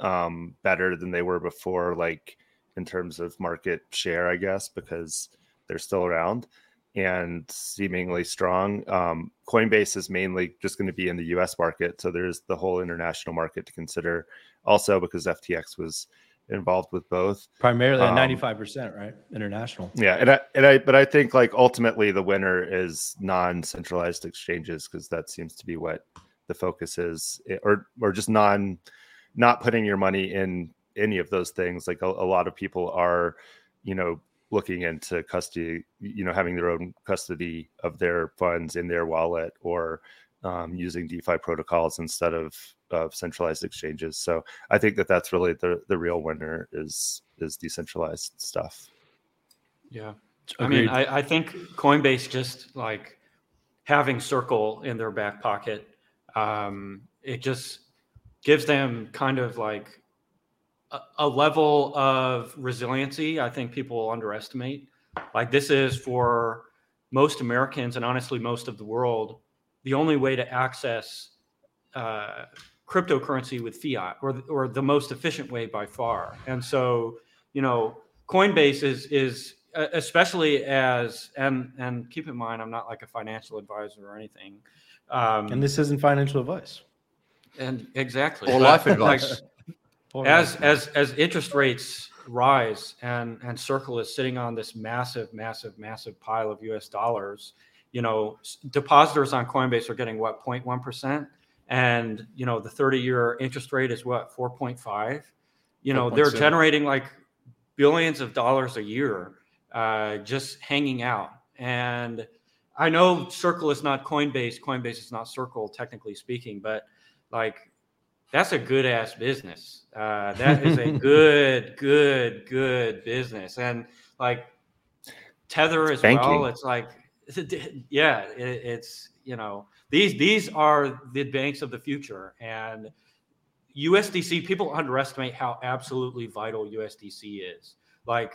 um, better than they were before, like in terms of market share, I guess, because they're still around and seemingly strong. Um, Coinbase is mainly just going to be in the US market. So there's the whole international market to consider also because FTX was involved with both. Primarily um, 95%, right? International. Yeah. And I, and I, but I think like ultimately the winner is non centralized exchanges because that seems to be what the focus is, eh, or, or just non, not putting your money in any of those things. Like a, a lot of people are, you know, looking into custody, you know, having their own custody of their funds in their wallet or um, using DeFi protocols instead of of centralized exchanges. So I think that that's really the the real winner is is decentralized stuff. Yeah, I mean, I, I think Coinbase just like having Circle in their back pocket, um, it just gives them kind of like a, a level of resiliency. I think people will underestimate. Like this is for most Americans and honestly most of the world the only way to access uh, cryptocurrency with fiat or, or the most efficient way by far. And so, you know, Coinbase is, is especially as, and, and keep in mind, I'm not like a financial advisor or anything. Um, and this isn't financial advice. And exactly. Or life advice. Like, as, as, as interest rates rise and, and Circle is sitting on this massive, massive, massive pile of US dollars, you know, depositors on Coinbase are getting what 0.1%. And, you know, the 30 year interest rate is what 4.5. You know, they're generating like billions of dollars a year uh, just hanging out. And I know Circle is not Coinbase, Coinbase is not Circle, technically speaking, but like that's a good ass business. Uh, that is a good, good, good business. And like Tether as well, it's like yeah, it, it's you know these these are the banks of the future, and USDC people underestimate how absolutely vital USDC is. Like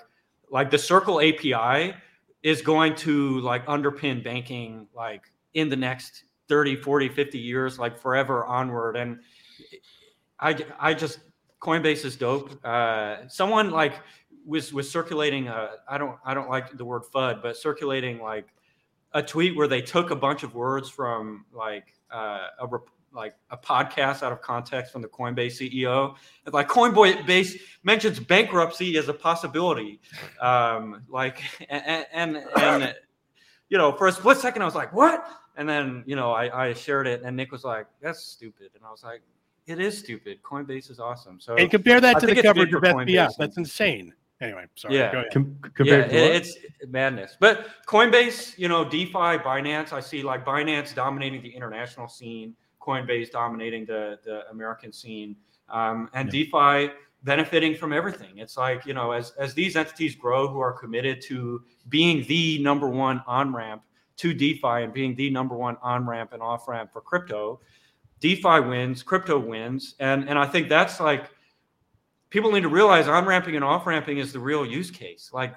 like the Circle API is going to like underpin banking like in the next 30, 40, 50 years, like forever onward. And I, I just, Coinbase is dope. Uh, someone like was, was circulating, I I don't, I don't like the word FUD, but circulating like a tweet where they took a bunch of words from like uh, a, like a podcast out of context from the Coinbase CEO. It's like Coinbase mentions bankruptcy as a possibility. Um, like and, and, and you know, for a split second, I was like, "What?" And then you know, I, I shared it, and Nick was like, "That's stupid," and I was like, "It is stupid. Coinbase is awesome." So and compare that I to the coverage of SBF. That's insane. Anyway, sorry. Yeah, Com- yeah, it's madness. But Coinbase, you know, DeFi, Binance, I see like Binance dominating the international scene. Coinbase dominating the, the American scene, um, and yeah. DeFi benefiting from everything. It's like, you know, as, as these entities grow who are committed to being the number one on ramp to DeFi and being the number one on ramp and off ramp for crypto, DeFi wins, crypto wins. And, and I think that's like, people need to realize on ramping and off ramping is the real use case. Like,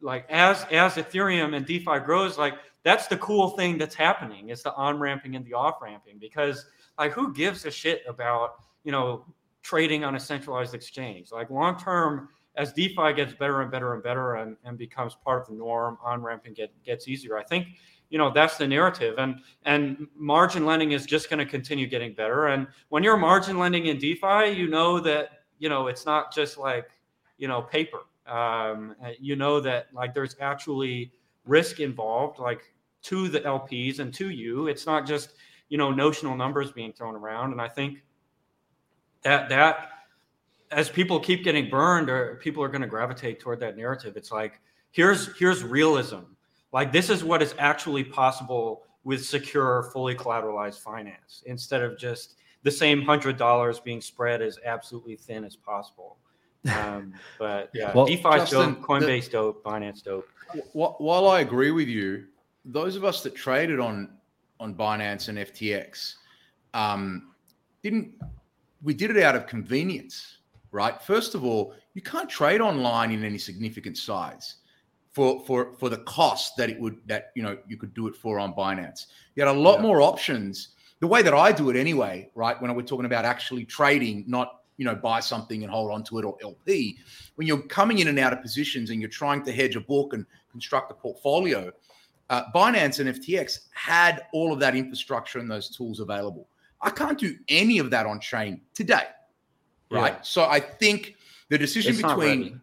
like as, as Ethereum and DeFi grows, like that's the cool thing that's happening. is the on ramping and the off ramping because like who gives a shit about you know trading on a centralized exchange? Like long term, as DeFi gets better and better and better and, and becomes part of the norm, on ramping get, gets easier. I think you know that's the narrative and and margin lending is just going to continue getting better and when you're margin lending in defi you know that you know it's not just like you know paper um, you know that like there's actually risk involved like to the LPs and to you. It's not just you know notional numbers being thrown around. And I think that that as people keep getting burned, or people are going to gravitate toward that narrative. It's like here's here's realism. Like this is what is actually possible with secure, fully collateralized finance instead of just the same hundred dollars being spread as absolutely thin as possible. Um, but yeah, well, DeFi dope, Coinbase the, dope, Binance dope. While I agree with you, those of us that traded on on Binance and FTX um, didn't we did it out of convenience, right? First of all, you can't trade online in any significant size for for for the cost that it would that you know you could do it for on Binance. You had a lot yeah. more options. The way that I do it anyway, right? When we're talking about actually trading, not you know buy something and hold on to it or LP. When you're coming in and out of positions and you're trying to hedge a book and construct a portfolio, uh, Binance and FTX had all of that infrastructure and those tools available. I can't do any of that on chain today, right? Yeah. So I think the decision it's between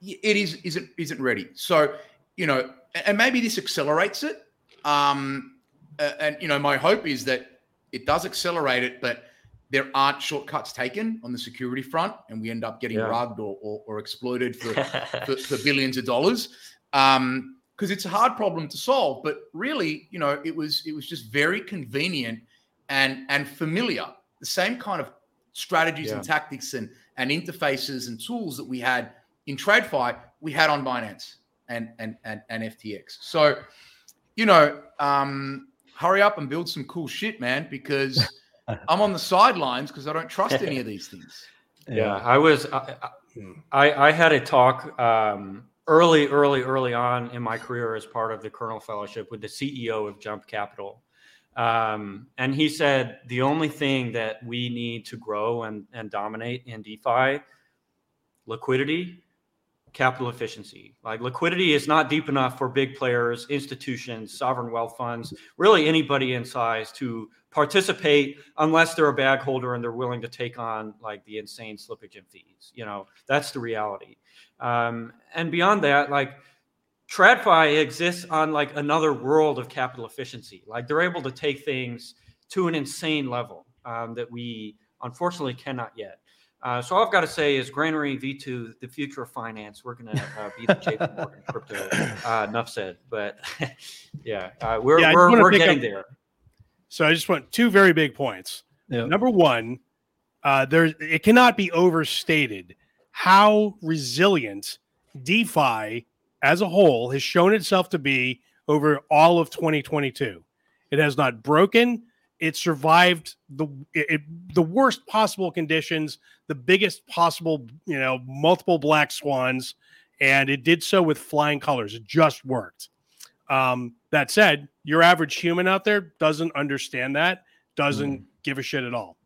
it is isn't isn't ready. So you know, and maybe this accelerates it. Um, and you know, my hope is that it does accelerate it, but there aren't shortcuts taken on the security front, and we end up getting yeah. rugged or, or, or exploited for, for, for billions of dollars. Um, because it's a hard problem to solve. But really, you know, it was it was just very convenient and and familiar. The same kind of strategies yeah. and tactics and and interfaces and tools that we had in TradFi, we had on Binance and and and, and FTX. So, you know, um, hurry up and build some cool shit, man, because I'm on the sidelines because I don't trust any of these things. Yeah, I was. I, I, I had a talk um, early, early, early on in my career as part of the Kernel Fellowship with the CEO of Jump Capital. Um, and he said the only thing that we need to grow and, and dominate in DeFi liquidity, capital efficiency. Like liquidity is not deep enough for big players, institutions, sovereign wealth funds, really anybody in size to participate unless they're a bag holder and they're willing to take on like the insane slippage and fees. You know, that's the reality. Um, and beyond that, like TradFi exists on like another world of capital efficiency. Like they're able to take things to an insane level um, that we unfortunately cannot yet. Uh, so all I've got to say is Granary V2, the future of finance. We're going to uh, be the JP Morgan crypto. Uh, enough said. But yeah, uh, we're yeah, we're, we're getting up, there. So I just want two very big points. Yep. Number one, uh, there it cannot be overstated how resilient DeFi as a whole has shown itself to be over all of 2022. It has not broken. It survived the it, the worst possible conditions, the biggest possible, you know, multiple black swans, and it did so with flying colors. It just worked. Um, that said, your average human out there doesn't understand that, doesn't mm. give a shit at all.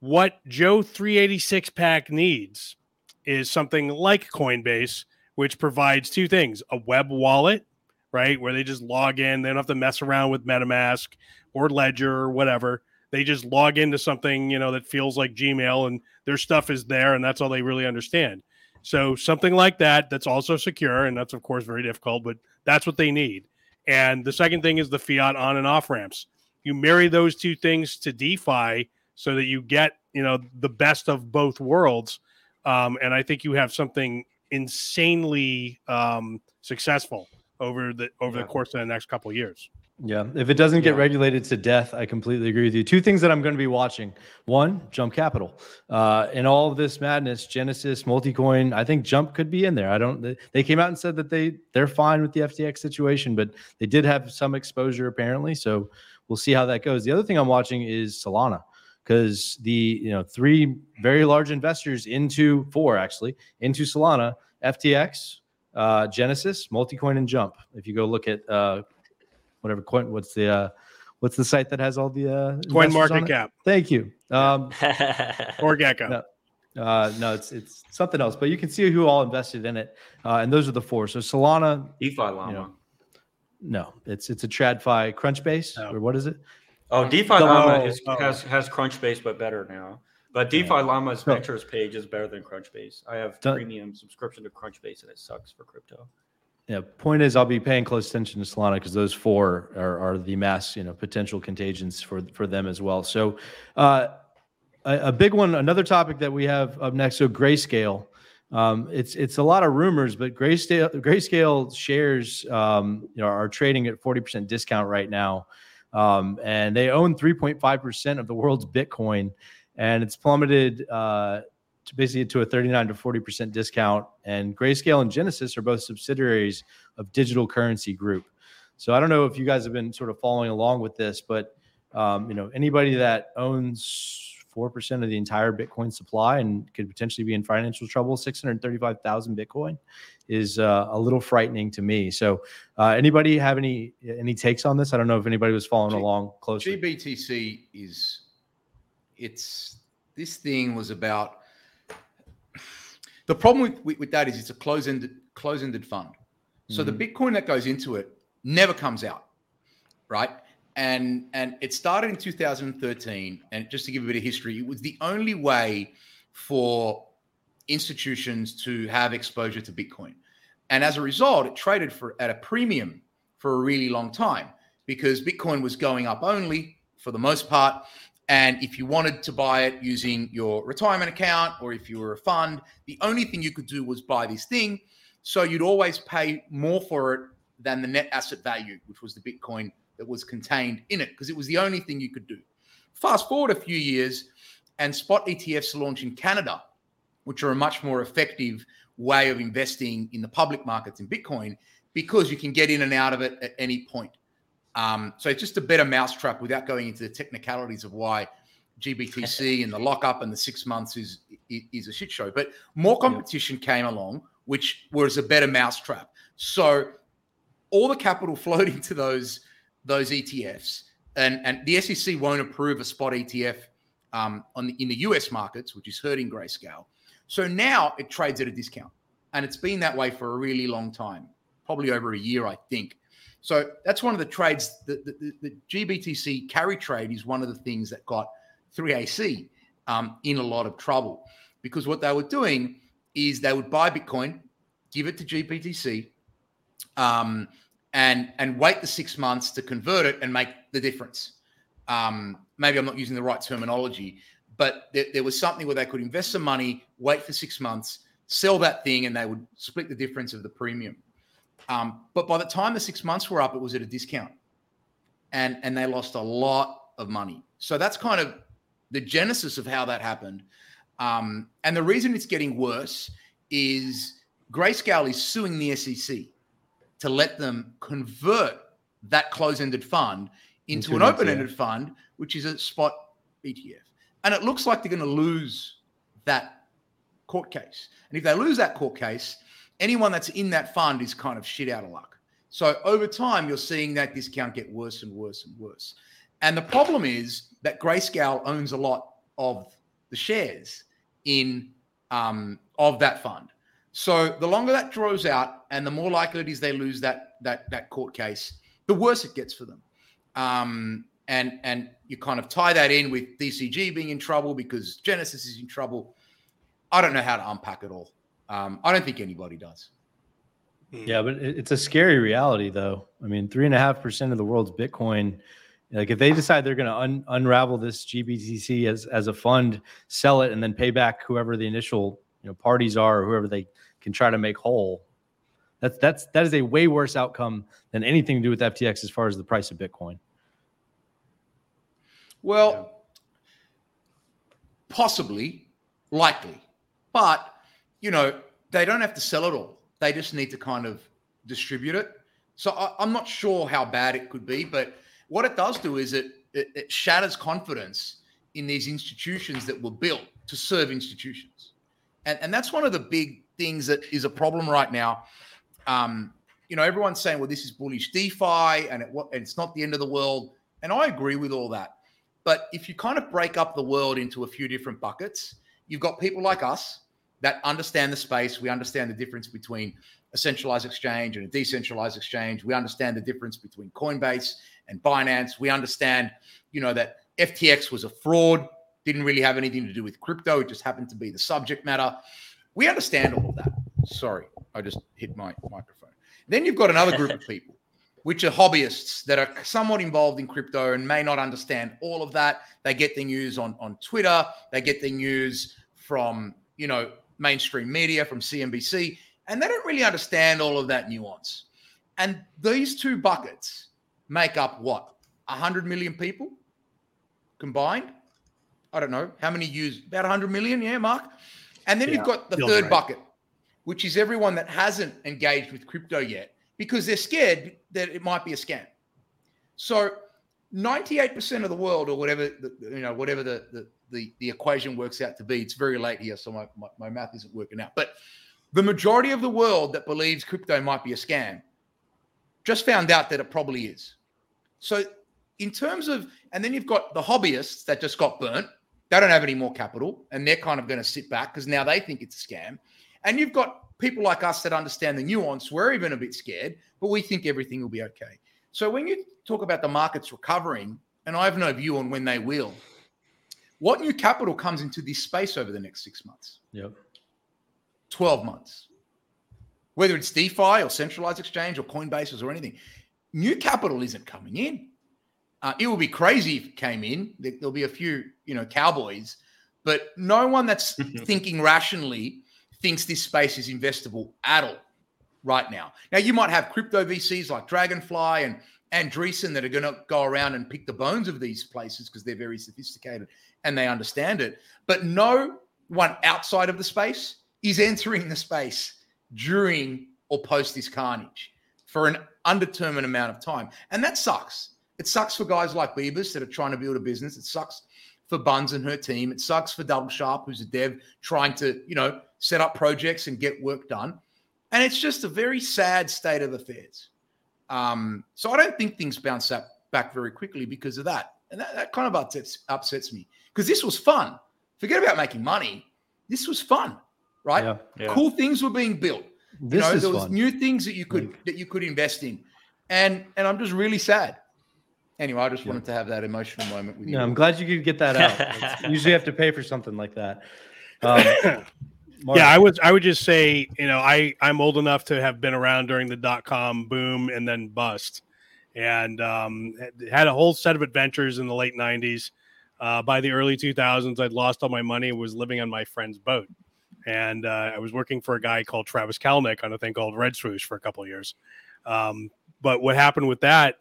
What Joe 386 pack needs is something like Coinbase, which provides two things a web wallet, right? Where they just log in, they don't have to mess around with MetaMask or Ledger or whatever. They just log into something, you know, that feels like Gmail and their stuff is there and that's all they really understand. So something like that that's also secure and that's of course very difficult, but that's what they need. And the second thing is the fiat on and off ramps. You marry those two things to DeFi so that you get you know the best of both worlds um, and i think you have something insanely um, successful over the over yeah. the course of the next couple years yeah if it doesn't get yeah. regulated to death i completely agree with you. Two things that i'm going to be watching. One jump capital. Uh, in all of this madness genesis multicoin i think jump could be in there. I don't they came out and said that they they're fine with the ftx situation but they did have some exposure apparently so we'll see how that goes. The other thing i'm watching is solana because the you know three very large investors into four actually into Solana, FTX, uh, Genesis, Multicoin, and Jump. If you go look at uh, whatever coin, what's the uh, what's the site that has all the uh, coin market cap? Thank you. Um, or Gecko. No. Uh, no, it's it's something else, but you can see who all invested in it, uh, and those are the four. So Solana, DeFi Llama. You know, no, it's it's a TradFi Crunchbase or what is it? Oh, DeFi Llama is, oh. has has Crunchbase, but better now. But DeFi yeah. Llama's ventures page is better than Crunchbase. I have Done. premium subscription to Crunchbase, and it sucks for crypto. Yeah. Point is, I'll be paying close attention to Solana because those four are, are the mass, you know, potential contagions for for them as well. So, uh, a, a big one, another topic that we have up next. So, Grayscale. Um, it's it's a lot of rumors, but Grayscale Grayscale shares, um, you know, are trading at forty percent discount right now. Um, and they own 3.5% of the world's Bitcoin, and it's plummeted uh, basically to a 39 to 40% discount. And Grayscale and Genesis are both subsidiaries of Digital Currency Group. So I don't know if you guys have been sort of following along with this, but um, you know anybody that owns four percent of the entire Bitcoin supply and could potentially be in financial trouble, 635,000 Bitcoin is uh, a little frightening to me. So, uh, anybody have any any takes on this? I don't know if anybody was following G- along closely. GBTC is it's this thing was about the problem with, with, with that is it's a close ended close ended fund. So mm-hmm. the Bitcoin that goes into it never comes out, right? And and it started in 2013. And just to give a bit of history, it was the only way for institutions to have exposure to Bitcoin. And as a result, it traded for at a premium for a really long time because Bitcoin was going up only for the most part. And if you wanted to buy it using your retirement account or if you were a fund, the only thing you could do was buy this thing. So you'd always pay more for it than the net asset value, which was the Bitcoin that was contained in it, because it was the only thing you could do. Fast forward a few years, and spot ETFs launch in Canada which are a much more effective way of investing in the public markets in Bitcoin because you can get in and out of it at any point. Um, so it's just a better mousetrap without going into the technicalities of why GBTC and the lockup and the six months is is a shit show. But more competition came along, which was a better mousetrap. So all the capital flowed into those those ETFs, and and the SEC won't approve a spot ETF um, on the, in the US markets, which is hurting Grayscale. So now it trades at a discount. And it's been that way for a really long time, probably over a year, I think. So that's one of the trades. The, the, the GBTC carry trade is one of the things that got 3AC um, in a lot of trouble because what they were doing is they would buy Bitcoin, give it to GBTC, um, and and wait the six months to convert it and make the difference. Um, maybe I'm not using the right terminology, but there, there, was something where they could invest some money, wait for six months, sell that thing, and they would split the difference of the premium. Um, but by the time the six months were up, it was at a discount, and and they lost a lot of money. So that's kind of the genesis of how that happened. Um, and the reason it's getting worse is Grayscale is suing the SEC to let them convert that close-ended fund into, into an open-ended fund, which is a spot ETF. And it looks like they're going to lose that court case. And if they lose that court case, anyone that's in that fund is kind of shit out of luck. So over time, you're seeing that discount get worse and worse and worse. And the problem is that Grayscale owns a lot of the shares in um, of that fund. So the longer that draws out, and the more likely it is they lose that that that court case, the worse it gets for them. Um, and and you kind of tie that in with DCG being in trouble because Genesis is in trouble. I don't know how to unpack it all. Um, I don't think anybody does. Hmm. Yeah, but it's a scary reality, though. I mean, three and a half percent of the world's Bitcoin. Like, if they decide they're going to un- unravel this GBTC as as a fund, sell it, and then pay back whoever the initial you know parties are, or whoever they can try to make whole, that's that's that is a way worse outcome than anything to do with FTX as far as the price of Bitcoin. Well, yeah. possibly, likely, but you know they don't have to sell it all they just need to kind of distribute it. So I, am not sure how bad it could be, but what it does do is it, it, it shatters confidence in these institutions that were built to serve institutions, and and that's one of the big things that is a problem right now. Um, you know, everyone's saying, "Well, this is bullish DeFi, and, it, and it's not the end of the world," and I agree with all that. But if you kind of break up the world into a few different buckets, you've got people like us that understand the space. We understand the difference between a centralized exchange and a decentralized exchange. We understand the difference between Coinbase and Binance. We understand, you know, that FTX was a fraud, didn't really have anything to do with crypto. It just happened to be the subject matter. We understand all of that. Sorry, I just hit my microphone. Then you've got another group of people, which are hobbyists that are somewhat involved in crypto and may not understand all of that. They get their news on, on Twitter, they get their news from, you know, mainstream media, from CNBC, and they don't really understand all of that nuance. And these two buckets make up what? 100 million people combined? I don't know. How many use? About 100 million, yeah, Mark? And then yeah, you've got the third right. bucket, which is everyone that hasn't engaged with crypto yet because they're scared that it might be a scam. So 98% of the world or whatever, you know, whatever the, the, the, equation works out to be. It's very late here, so my, my, my math isn't working out. But the majority of the world that believes crypto might be a scam just found out that it probably is. So, in terms of, and then you've got the hobbyists that just got burnt. They don't have any more capital and they're kind of going to sit back because now they think it's a scam. And you've got people like us that understand the nuance. We're even a bit scared, but we think everything will be okay. So, when you talk about the markets recovering, and I have no view on when they will, what new capital comes into this space over the next six months? Yep. 12 months. Whether it's DeFi or centralized exchange or Coinbases or anything, new capital isn't coming in. Uh, it will be crazy if it came in. There'll be a few, you know, cowboys, but no one that's thinking rationally thinks this space is investable at all right now. Now, you might have crypto VCs like Dragonfly and Andreessen that are going to go around and pick the bones of these places because they're very sophisticated and they understand it. But no one outside of the space is entering the space during or post this carnage for an undetermined amount of time. And that sucks. It sucks for guys like Bebis that are trying to build a business. It sucks for Buns and her team. It sucks for Double Sharp, who's a dev trying to, you know, set up projects and get work done. And it's just a very sad state of affairs. Um, so I don't think things bounce back very quickly because of that. And that, that kind of upsets, upsets me because this was fun. Forget about making money. This was fun, right? Yeah, yeah. Cool things were being built. This you know, there was fun. new things that you could like, that you could invest in, and and I'm just really sad. Anyway, I just yeah. wanted to have that emotional moment with you. I'm glad you could get that out. You usually have to pay for something like that. Um, yeah, I would I would just say, you know, I I'm old enough to have been around during the dot com boom and then bust, and um, had a whole set of adventures in the late '90s. Uh, by the early 2000s, I'd lost all my money and was living on my friend's boat. And uh, I was working for a guy called Travis Kalanick on a thing called Red Swoosh for a couple of years. Um, but what happened with that,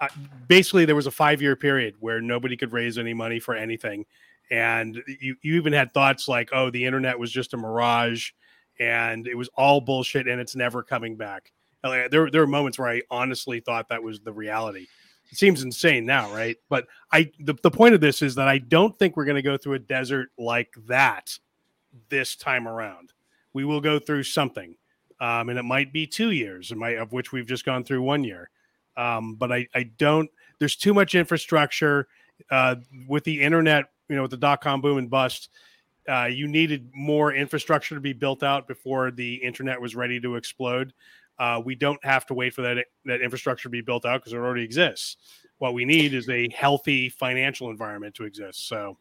uh, basically, there was a five year period where nobody could raise any money for anything. And you, you even had thoughts like, oh, the internet was just a mirage and it was all bullshit and it's never coming back. Like, there, there were moments where I honestly thought that was the reality. It seems insane now, right? But I the, the point of this is that I don't think we're going to go through a desert like that this time around. We will go through something. um, and it might be two years, might, of which we've just gone through one year. Um, but I, I don't. There's too much infrastructure uh, with the internet. You know, with the dot com boom and bust, uh, you needed more infrastructure to be built out before the internet was ready to explode. Uh, we don't have to wait for that that infrastructure to be built out because it already exists. What we need is a healthy financial environment to exist. So,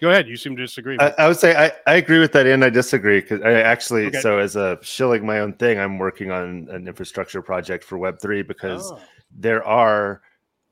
go ahead. You seem to disagree. I, I, would say I, I agree with that, and I disagree because I actually. Okay. So, as a shilling my own thing, I'm working on an infrastructure project for Web three because oh. there are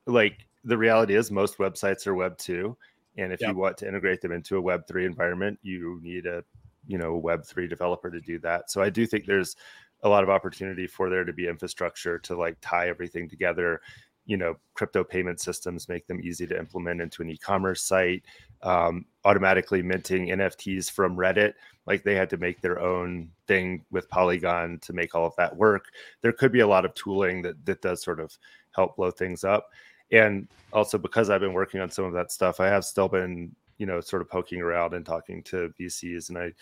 like the reality is most websites are Web two, and if yep. you want to integrate them into a Web three environment, you need a you know Web three developer to do that. So, I do think there's a lot of opportunity for there to be infrastructure to like tie everything together you know crypto payment systems make them easy to implement into an e-commerce site um, automatically minting nfts from reddit like they had to make their own thing with polygon to make all of that work there could be a lot of tooling that that does sort of help blow things up and also because i've been working on some of that stuff i have still been you know sort of poking around and talking to vcs and i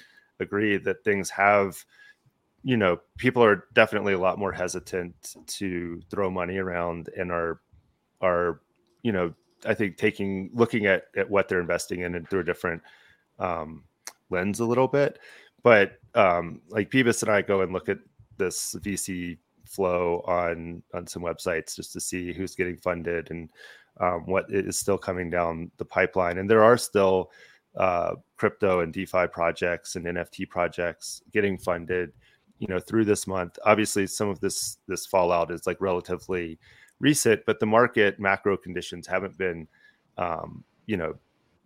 agree that things have you know, people are definitely a lot more hesitant to throw money around and are are, you know, I think taking looking at at what they're investing in and through a different um, lens a little bit. But um, like Bebis and I go and look at this VC flow on on some websites just to see who's getting funded and um, what is still coming down the pipeline. And there are still uh, crypto and DeFi projects and NFT projects getting funded you know through this month obviously some of this this fallout is like relatively recent but the market macro conditions haven't been um, you know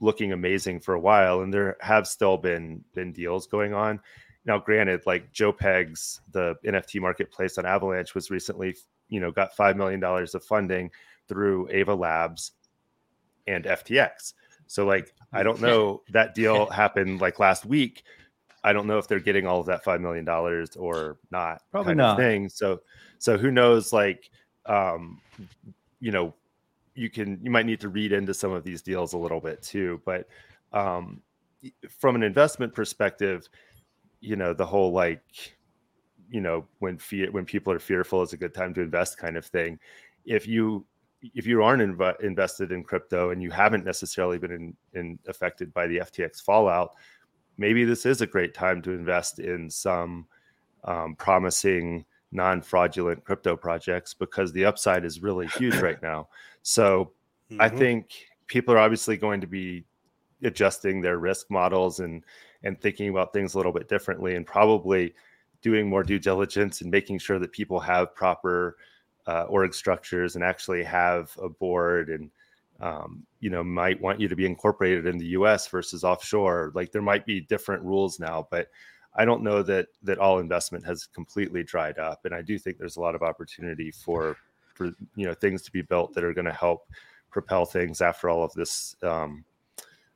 looking amazing for a while and there have still been been deals going on now granted like joe pegs the nft marketplace on avalanche was recently you know got five million dollars of funding through ava labs and ftx so like i don't know that deal happened like last week I don't know if they're getting all of that five million dollars or not. Probably not. Thing. So, so who knows? Like, um, you know, you can you might need to read into some of these deals a little bit too. But um, from an investment perspective, you know, the whole like, you know, when fear when people are fearful is a good time to invest kind of thing. If you if you aren't inv- invested in crypto and you haven't necessarily been in, in affected by the FTX fallout, maybe this is a great time to invest in some um, promising non-fraudulent crypto projects because the upside is really huge right now. So mm-hmm. I think people are obviously going to be adjusting their risk models and and thinking about things a little bit differently and probably doing more due diligence and making sure that people have proper uh, org structures and actually have a board and um, you know might want you to be incorporated in the US versus offshore. Like there might be different rules now but I don't know that that all investment has completely dried up. And I do think there's a lot of opportunity for for you know things to be built that are going to help propel things after all of this um,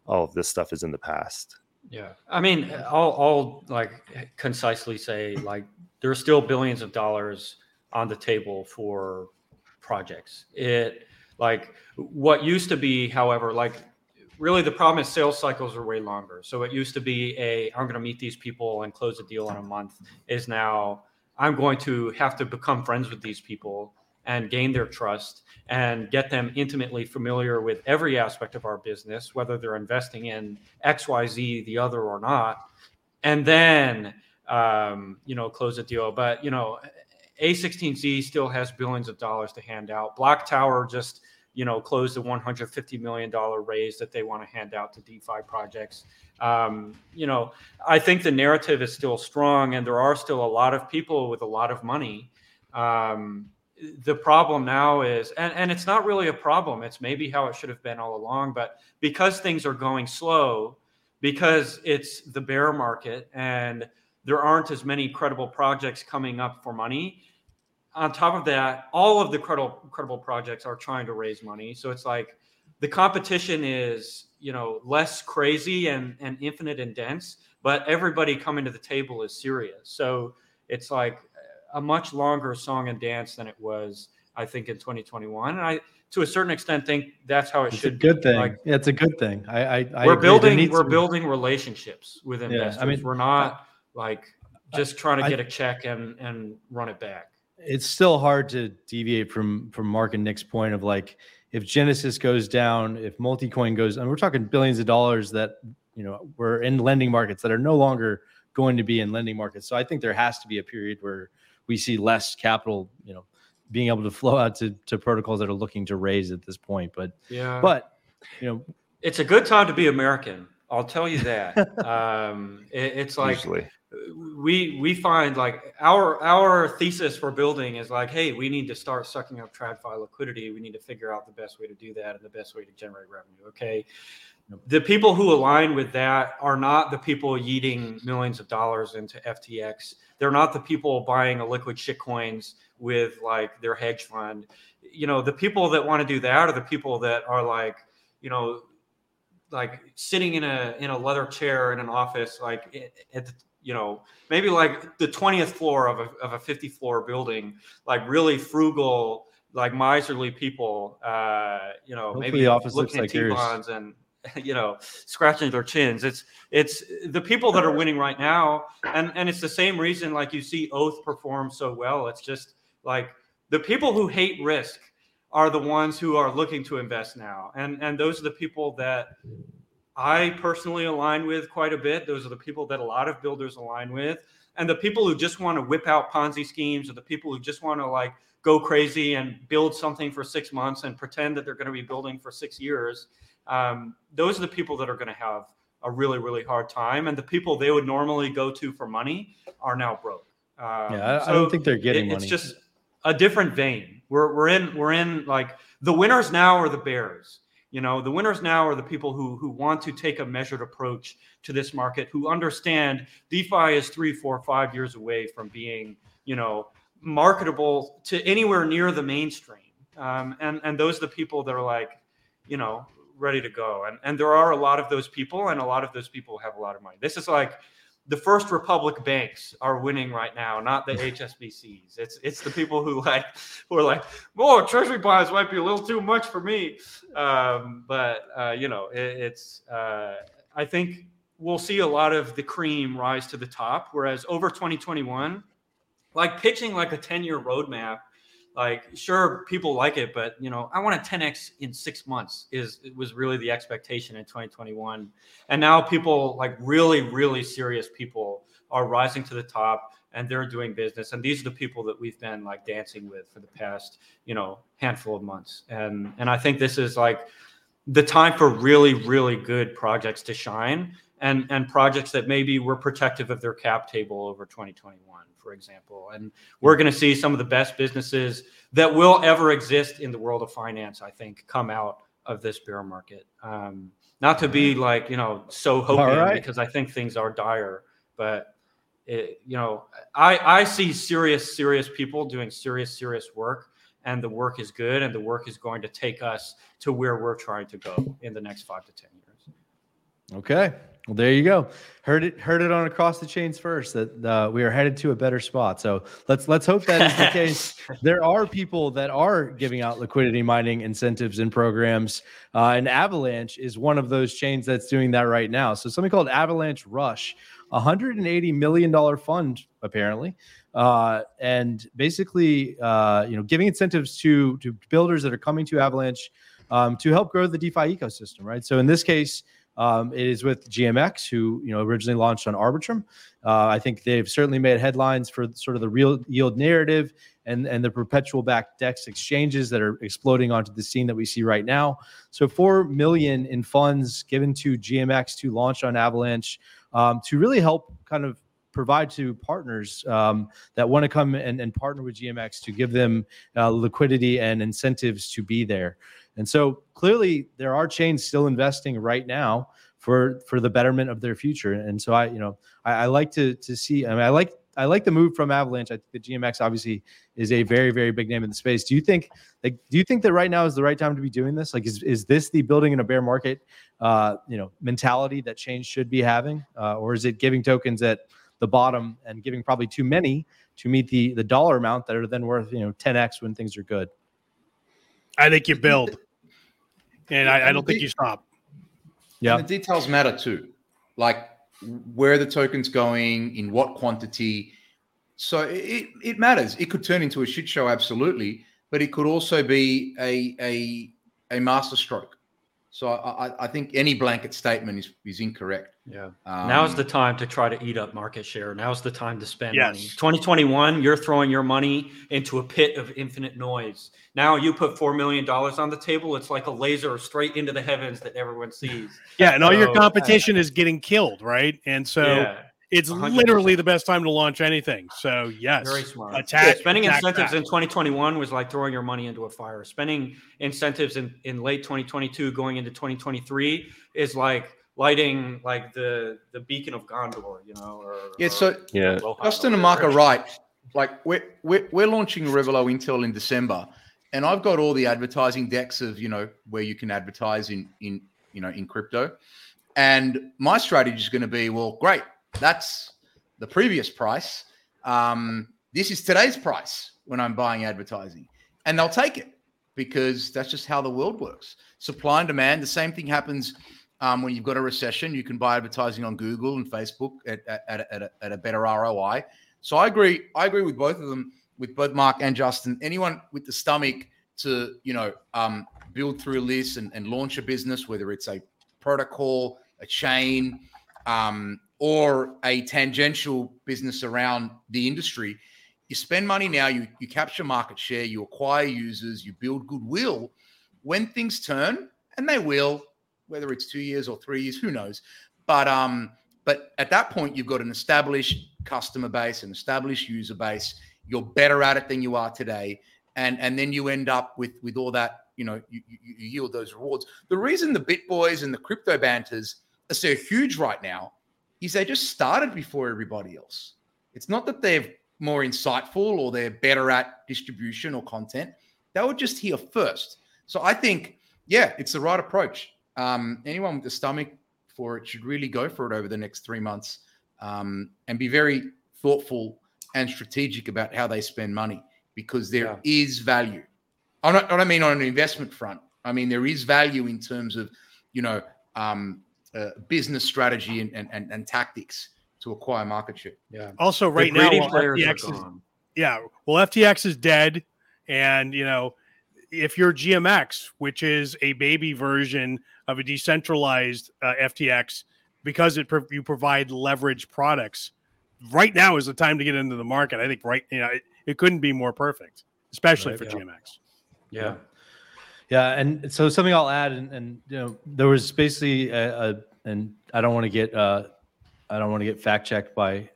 all of this stuff is in the past yeah I mean I'll, I'll like concisely say like there are still billions of dollars on the table for projects it like what used to be, however, like really the problem is sales cycles are way longer. So it used to be a I'm going to meet these people and close a deal in a month is now I'm going to have to become friends with these people and gain their trust and get them intimately familiar with every aspect of our business, whether they're investing in XYZ, the other or not. And then, um, you know, close a deal. But, you know, A16Z still has billions of dollars to hand out. Block Tower just you know, closed a $150 million raise that they want to hand out to DeFi projects. Um, you know, I think the narrative is still strong, and there are still a lot of people with a lot of money. Um, the problem now is, and, and it's not really a problem, it's maybe how it should have been all along, but because things are going slow, because it's the bear market and there aren't as many credible projects coming up for money, on top of that, all of the credible credible projects are trying to raise money. So it's like the competition is you know less crazy and and infinite and dense, but everybody coming to the table is serious. So it's like a much longer song and dance than it was, I think, in 2021. And I, to a certain extent, think that's how it it's should. A good be. thing. Like, it's a good thing. I, I, I we're building we're building relationships with investors. Yeah, I mean, we're not like just trying to get a check and and run it back. It's still hard to deviate from from Mark and Nick's point of like if Genesis goes down, if Multicoin goes, and we're talking billions of dollars that you know we're in lending markets that are no longer going to be in lending markets. So I think there has to be a period where we see less capital, you know, being able to flow out to, to protocols that are looking to raise at this point. But yeah, but you know, it's a good time to be American. I'll tell you that. um, it, it's like Usually. we we find like our our thesis for building is like, hey, we need to start sucking up TradFi liquidity. We need to figure out the best way to do that and the best way to generate revenue. Okay. The people who align with that are not the people yeeting millions of dollars into FTX. They're not the people buying a liquid shitcoins with like their hedge fund. You know, the people that want to do that are the people that are like, you know, like sitting in a in a leather chair in an office, like at the, you know maybe like the twentieth floor of a of a fifty floor building, like really frugal, like miserly people. Uh, you know, Hopefully maybe looking at T bonds and you know scratching their chins. It's it's the people that are winning right now, and and it's the same reason like you see Oath perform so well. It's just like the people who hate risk are the ones who are looking to invest now. And and those are the people that I personally align with quite a bit. Those are the people that a lot of builders align with. And the people who just want to whip out Ponzi schemes or the people who just want to like go crazy and build something for six months and pretend that they're going to be building for six years. Um, those are the people that are going to have a really, really hard time. And the people they would normally go to for money are now broke. Um, yeah, I, so I, don't think they're getting it, money. It's just a different vein. We're we're in we're in like the winners now are the bears. You know, the winners now are the people who who want to take a measured approach to this market, who understand DeFi is three, four, five years away from being, you know, marketable to anywhere near the mainstream. Um, and and those are the people that are like, you know, ready to go. And and there are a lot of those people, and a lot of those people have a lot of money. This is like the First Republic banks are winning right now, not the HSBCs. It's it's the people who like who are like, oh, treasury bonds might be a little too much for me. Um, but uh, you know, it, it's uh, I think we'll see a lot of the cream rise to the top. Whereas over 2021, like pitching like a 10 year roadmap like sure people like it but you know i want a 10x in six months is it was really the expectation in 2021 and now people like really really serious people are rising to the top and they're doing business. And these are the people that we've been like dancing with for the past you know handful of months. And and i think this is like the time for really really good projects to shine and and projects that maybe were protective of their cap table over 2021 for example. And we're going to see some of the best businesses that will ever exist in the world of finance, I think, come out of this bear market. Um, not to be like, you know, so hoping right. because I think things are dire, but it, you know, I, I see serious, serious people doing serious, serious work and the work is good and the work is going to take us to where we're trying to go in the next five to 10 years. Okay. Well, there you go. Heard it. Heard it on across the chains first that uh, we are headed to a better spot. So let's let's hope that is the case. There are people that are giving out liquidity mining incentives and programs, uh, and Avalanche is one of those chains that's doing that right now. So something called Avalanche Rush, 180 million dollar fund apparently, uh, and basically, uh, you know, giving incentives to to builders that are coming to Avalanche um, to help grow the DeFi ecosystem. Right. So in this case. Um, it is with GMX, who you know originally launched on Arbitrum. Uh, I think they've certainly made headlines for sort of the real yield narrative and and the perpetual back DEX exchanges that are exploding onto the scene that we see right now. So four million in funds given to GMX to launch on Avalanche um, to really help kind of provide to partners um, that want to come and, and, partner with GMX to give them uh, liquidity and incentives to be there. And so clearly there are chains still investing right now for for the betterment of their future. And so I, you know, I, I like to to see. I mean, I like I like the move from Avalanche. I think the GMX obviously is a very very big name in the space. Do you think like do you think that right now is the right time to be doing this? Like, is is this the building in a bear market, uh, you know, mentality that change should be having, uh, or is it giving tokens at the bottom and giving probably too many to meet the the dollar amount that are then worth you know 10x when things are good? I think you build, and I, I don't think you stop. Yeah, the details matter too. Like where the token's going, in what quantity. So it, it matters. It could turn into a shit show, absolutely, but it could also be a a a masterstroke. So I, I think any blanket statement is, is incorrect. Yeah. Um, Now's the time to try to eat up market share. Now's the time to spend yes. money. 2021, you're throwing your money into a pit of infinite noise. Now you put $4 million on the table. It's like a laser straight into the heavens that everyone sees. Yeah. And all your competition is getting killed, right? And so yeah. It's 100%. literally the best time to launch anything. So yes, very smart. Attack, yeah, spending attack incentives that. in 2021 was like throwing your money into a fire. Spending incentives in, in late 2022 going into 2023 is like lighting like the the beacon of Gondor, you know. Or, yeah. So yeah, Justin and Mark are right. Like we're, we're we're launching Revelo Intel in December, and I've got all the advertising decks of you know where you can advertise in in you know in crypto, and my strategy is going to be well, great that's the previous price. Um, this is today's price when I'm buying advertising, and they'll take it because that's just how the world works. Supply and demand. The same thing happens um, when you've got a recession. You can buy advertising on Google and Facebook at, at, at, a, at a better ROI. So I agree. I agree with both of them, with both Mark and Justin. Anyone with the stomach to you know um, build through this and, and launch a business, whether it's a protocol, a chain, um, or a tangential business around the industry, you spend money now, you, you capture market share, you acquire users, you build goodwill. When things turn, and they will, whether it's two years or three years, who knows? But um, but at that point, you've got an established customer base, an established user base. You're better at it than you are today, and and then you end up with with all that. You know, you, you, yield those rewards. The reason the BitBoys and the crypto banters are so huge right now is they just started before everybody else. It's not that they're more insightful or they're better at distribution or content. They were just here first. So I think, yeah, it's the right approach. Um, anyone with the stomach for it should really go for it over the next three months um, and be very thoughtful and strategic about how they spend money because there yeah. is value. I don't, I don't mean on an investment front. I mean there is value in terms of, you know, um, uh, business strategy and, and, and, tactics to acquire market share. Yeah. Also, right now, FTX is, yeah, well, FTX is dead, and you know, if you're GMX, which is a baby version of a decentralized uh, FTX, because it pro- you provide leverage products, right now is the time to get into the market. I think right, you know, it, it couldn't be more perfect, especially right, for yeah. GMX. Yeah. Yeah, and so something I'll add, and, and you know, there was basically a, a and I don't want to get uh, I don't want to get fact checked by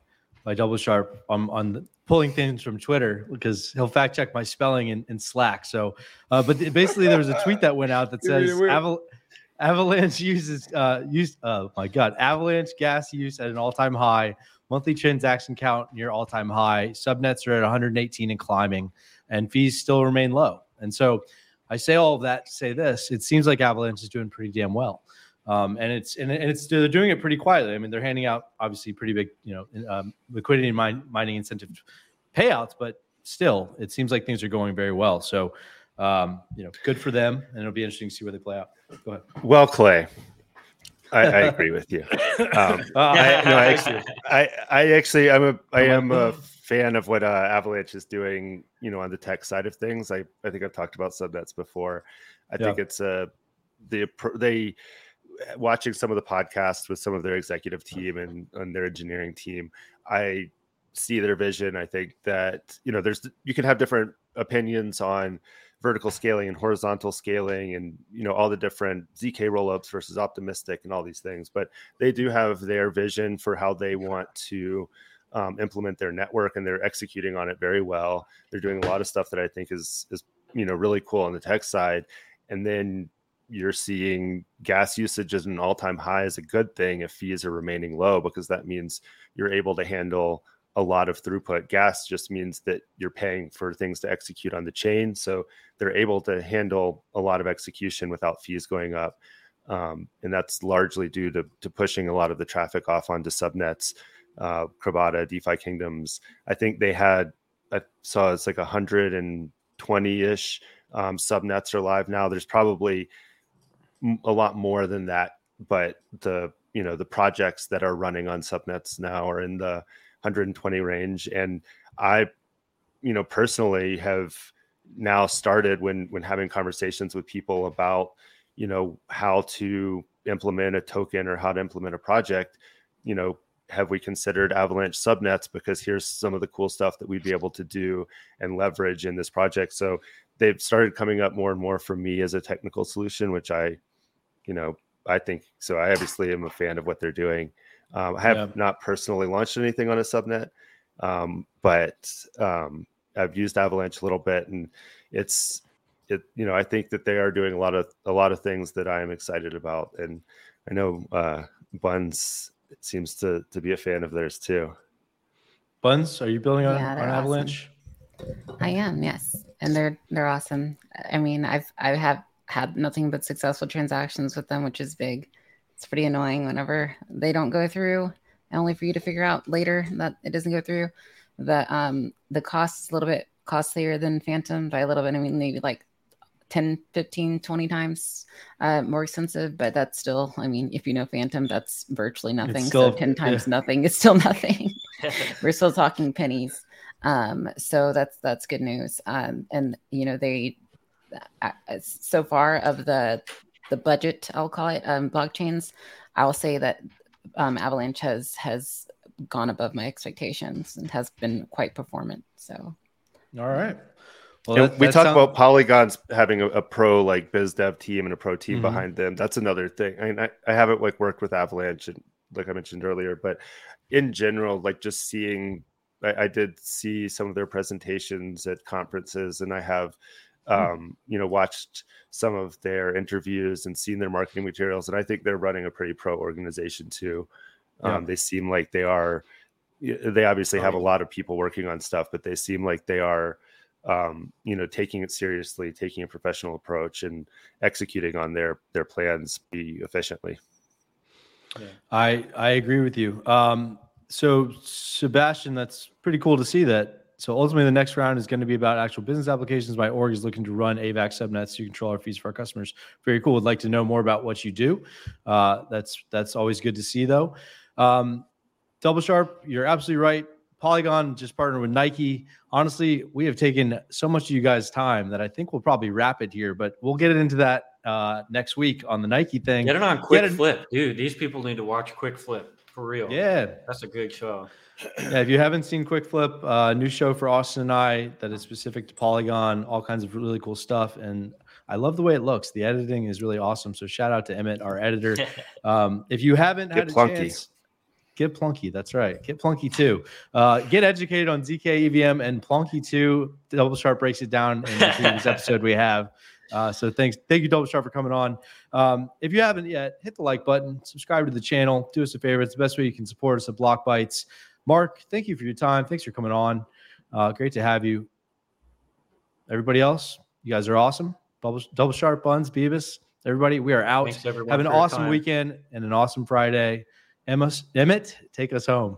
by Double Sharp on on the, pulling things from Twitter because he'll fact check my spelling in, in Slack. So, uh, but basically, there was a tweet that went out that says Aval- Avalanche uses uh, use. Oh my God, Avalanche gas use at an all time high. Monthly transaction count near all time high. Subnets are at 118 and climbing, and fees still remain low. And so I say all of that to say this: it seems like Avalanche is doing pretty damn well, um, and it's and, it's they're doing it pretty quietly. I mean, they're handing out obviously pretty big, you know, um, liquidity and mine, mining incentive payouts, but still, it seems like things are going very well. So, um, you know, good for them, and it'll be interesting to see where they play out. Go ahead. Well, Clay, I, I agree with you. Um, I, no, I actually, I, I actually, I'm a, I am a fan of what uh, Avalanche is doing, you know, on the tech side of things. I, I think I've talked about subnets before. I yeah. think it's a uh, the they watching some of the podcasts with some of their executive team and, and their engineering team. I see their vision. I think that you know, there's you can have different opinions on vertical scaling and horizontal scaling and you know all the different zk rollups versus optimistic and all these things but they do have their vision for how they want to um, implement their network and they're executing on it very well. They're doing a lot of stuff that I think is is you know really cool on the tech side. And then you're seeing gas usage as an all-time high is a good thing if fees are remaining low because that means you're able to handle a lot of throughput. Gas just means that you're paying for things to execute on the chain. So they're able to handle a lot of execution without fees going up. Um, and that's largely due to, to pushing a lot of the traffic off onto subnets uh, Crabada, DeFi Kingdoms. I think they had, I saw it's like 120 ish um, subnets are live now. There's probably a lot more than that, but the you know the projects that are running on subnets now are in the 120 range and i you know personally have now started when when having conversations with people about you know how to implement a token or how to implement a project you know have we considered avalanche subnets? Because here's some of the cool stuff that we'd be able to do and leverage in this project. So they've started coming up more and more for me as a technical solution which i you know i think so i obviously am a fan of what they're doing. Um, i have yeah. not personally launched anything on a subnet um, but um, i've used avalanche a little bit and it's it you know i think that they are doing a lot of a lot of things that i am excited about. And i know uh buns seems to to be a fan of theirs too. Buns, are you building on, yeah, on Avalanche? Awesome. I am, yes, and they're they're awesome. I mean, I've I have had nothing but successful transactions with them, which is big. It's pretty annoying whenever they don't go through, only for you to figure out later that it doesn't go through. The um the cost is a little bit costlier than Fantom by a little bit. I mean, maybe like 10 15 20 times uh, more expensive but that's still i mean if you know Fantom that's virtually nothing. Still, so 10 times yeah. nothing is still nothing. We're still talking pennies. Um, so that's that's good news. Um, and you know they uh, so far of the the budget i'll call it um, blockchains i'll say that um, avalanche has has gone above my expectations and has been quite performant. So all right well, that, we talk sounds... about polygons having a, a, pro like biz dev team and a pro team mm-hmm. behind them. That's another thing. I mean, I, I haven't like worked with Avalanche and like I mentioned earlier, but in general, like just seeing, I, I did see some of their presentations at conferences, and I have, hmm. um, mm-hmm. you know, watched some of their interviews and seen their marketing materials, and I think they're running a pretty pro organization too. Yeah. Um, they seem like they are. They obviously have a lot of people working on stuff, but they seem like they are um, you know, taking it seriously, taking a professional approach, and executing on their their plans be efficiently. Yeah. I I agree with you. Um, so Sebastian, that's pretty cool to see that. So ultimately, the next round is going to be about actual business applications. My org is looking to run AVAX subnets to control our fees for our customers. Very cool. Would like to know more about what you do. Uh, that's that's always good to see, though. Um, Double Sharp, you're absolutely right. Polygon just partnered with Nike. Honestly, we have taken so much of you guys' time that I think we'll probably wrap it here, but we'll get it into that uh, next week on the Nike thing. Get it on Quick it, Flip, dude. These people need to watch Quick Flip for real. Yeah, that's a good show. Yeah, if you haven't seen Quick Flip, uh, new show for Austin and I that is specific to Polygon, all kinds of really cool stuff, and I love the way it looks. The editing is really awesome. So shout out to Emmett, our editor. Um, if you haven't Get had a plunky. chance Get Plonky. That's right. Get Plonky2. Uh, get educated on ZK EVM and Plonky2. Double Sharp breaks it down in the previous episode we have. Uh, so thanks, thank you, Double Sharp, for coming on. Um, if you haven't yet, hit the like button, subscribe to the channel, do us a favor. It's the best way you can support us at Blockbytes. Mark, thank you for your time. Thanks for coming on. Uh, great to have you. Everybody else, you guys are awesome. Double, double Sharp Buns, Bebis, everybody, we are out. Have an awesome weekend and an awesome Friday. Emma, Emmett, take us home.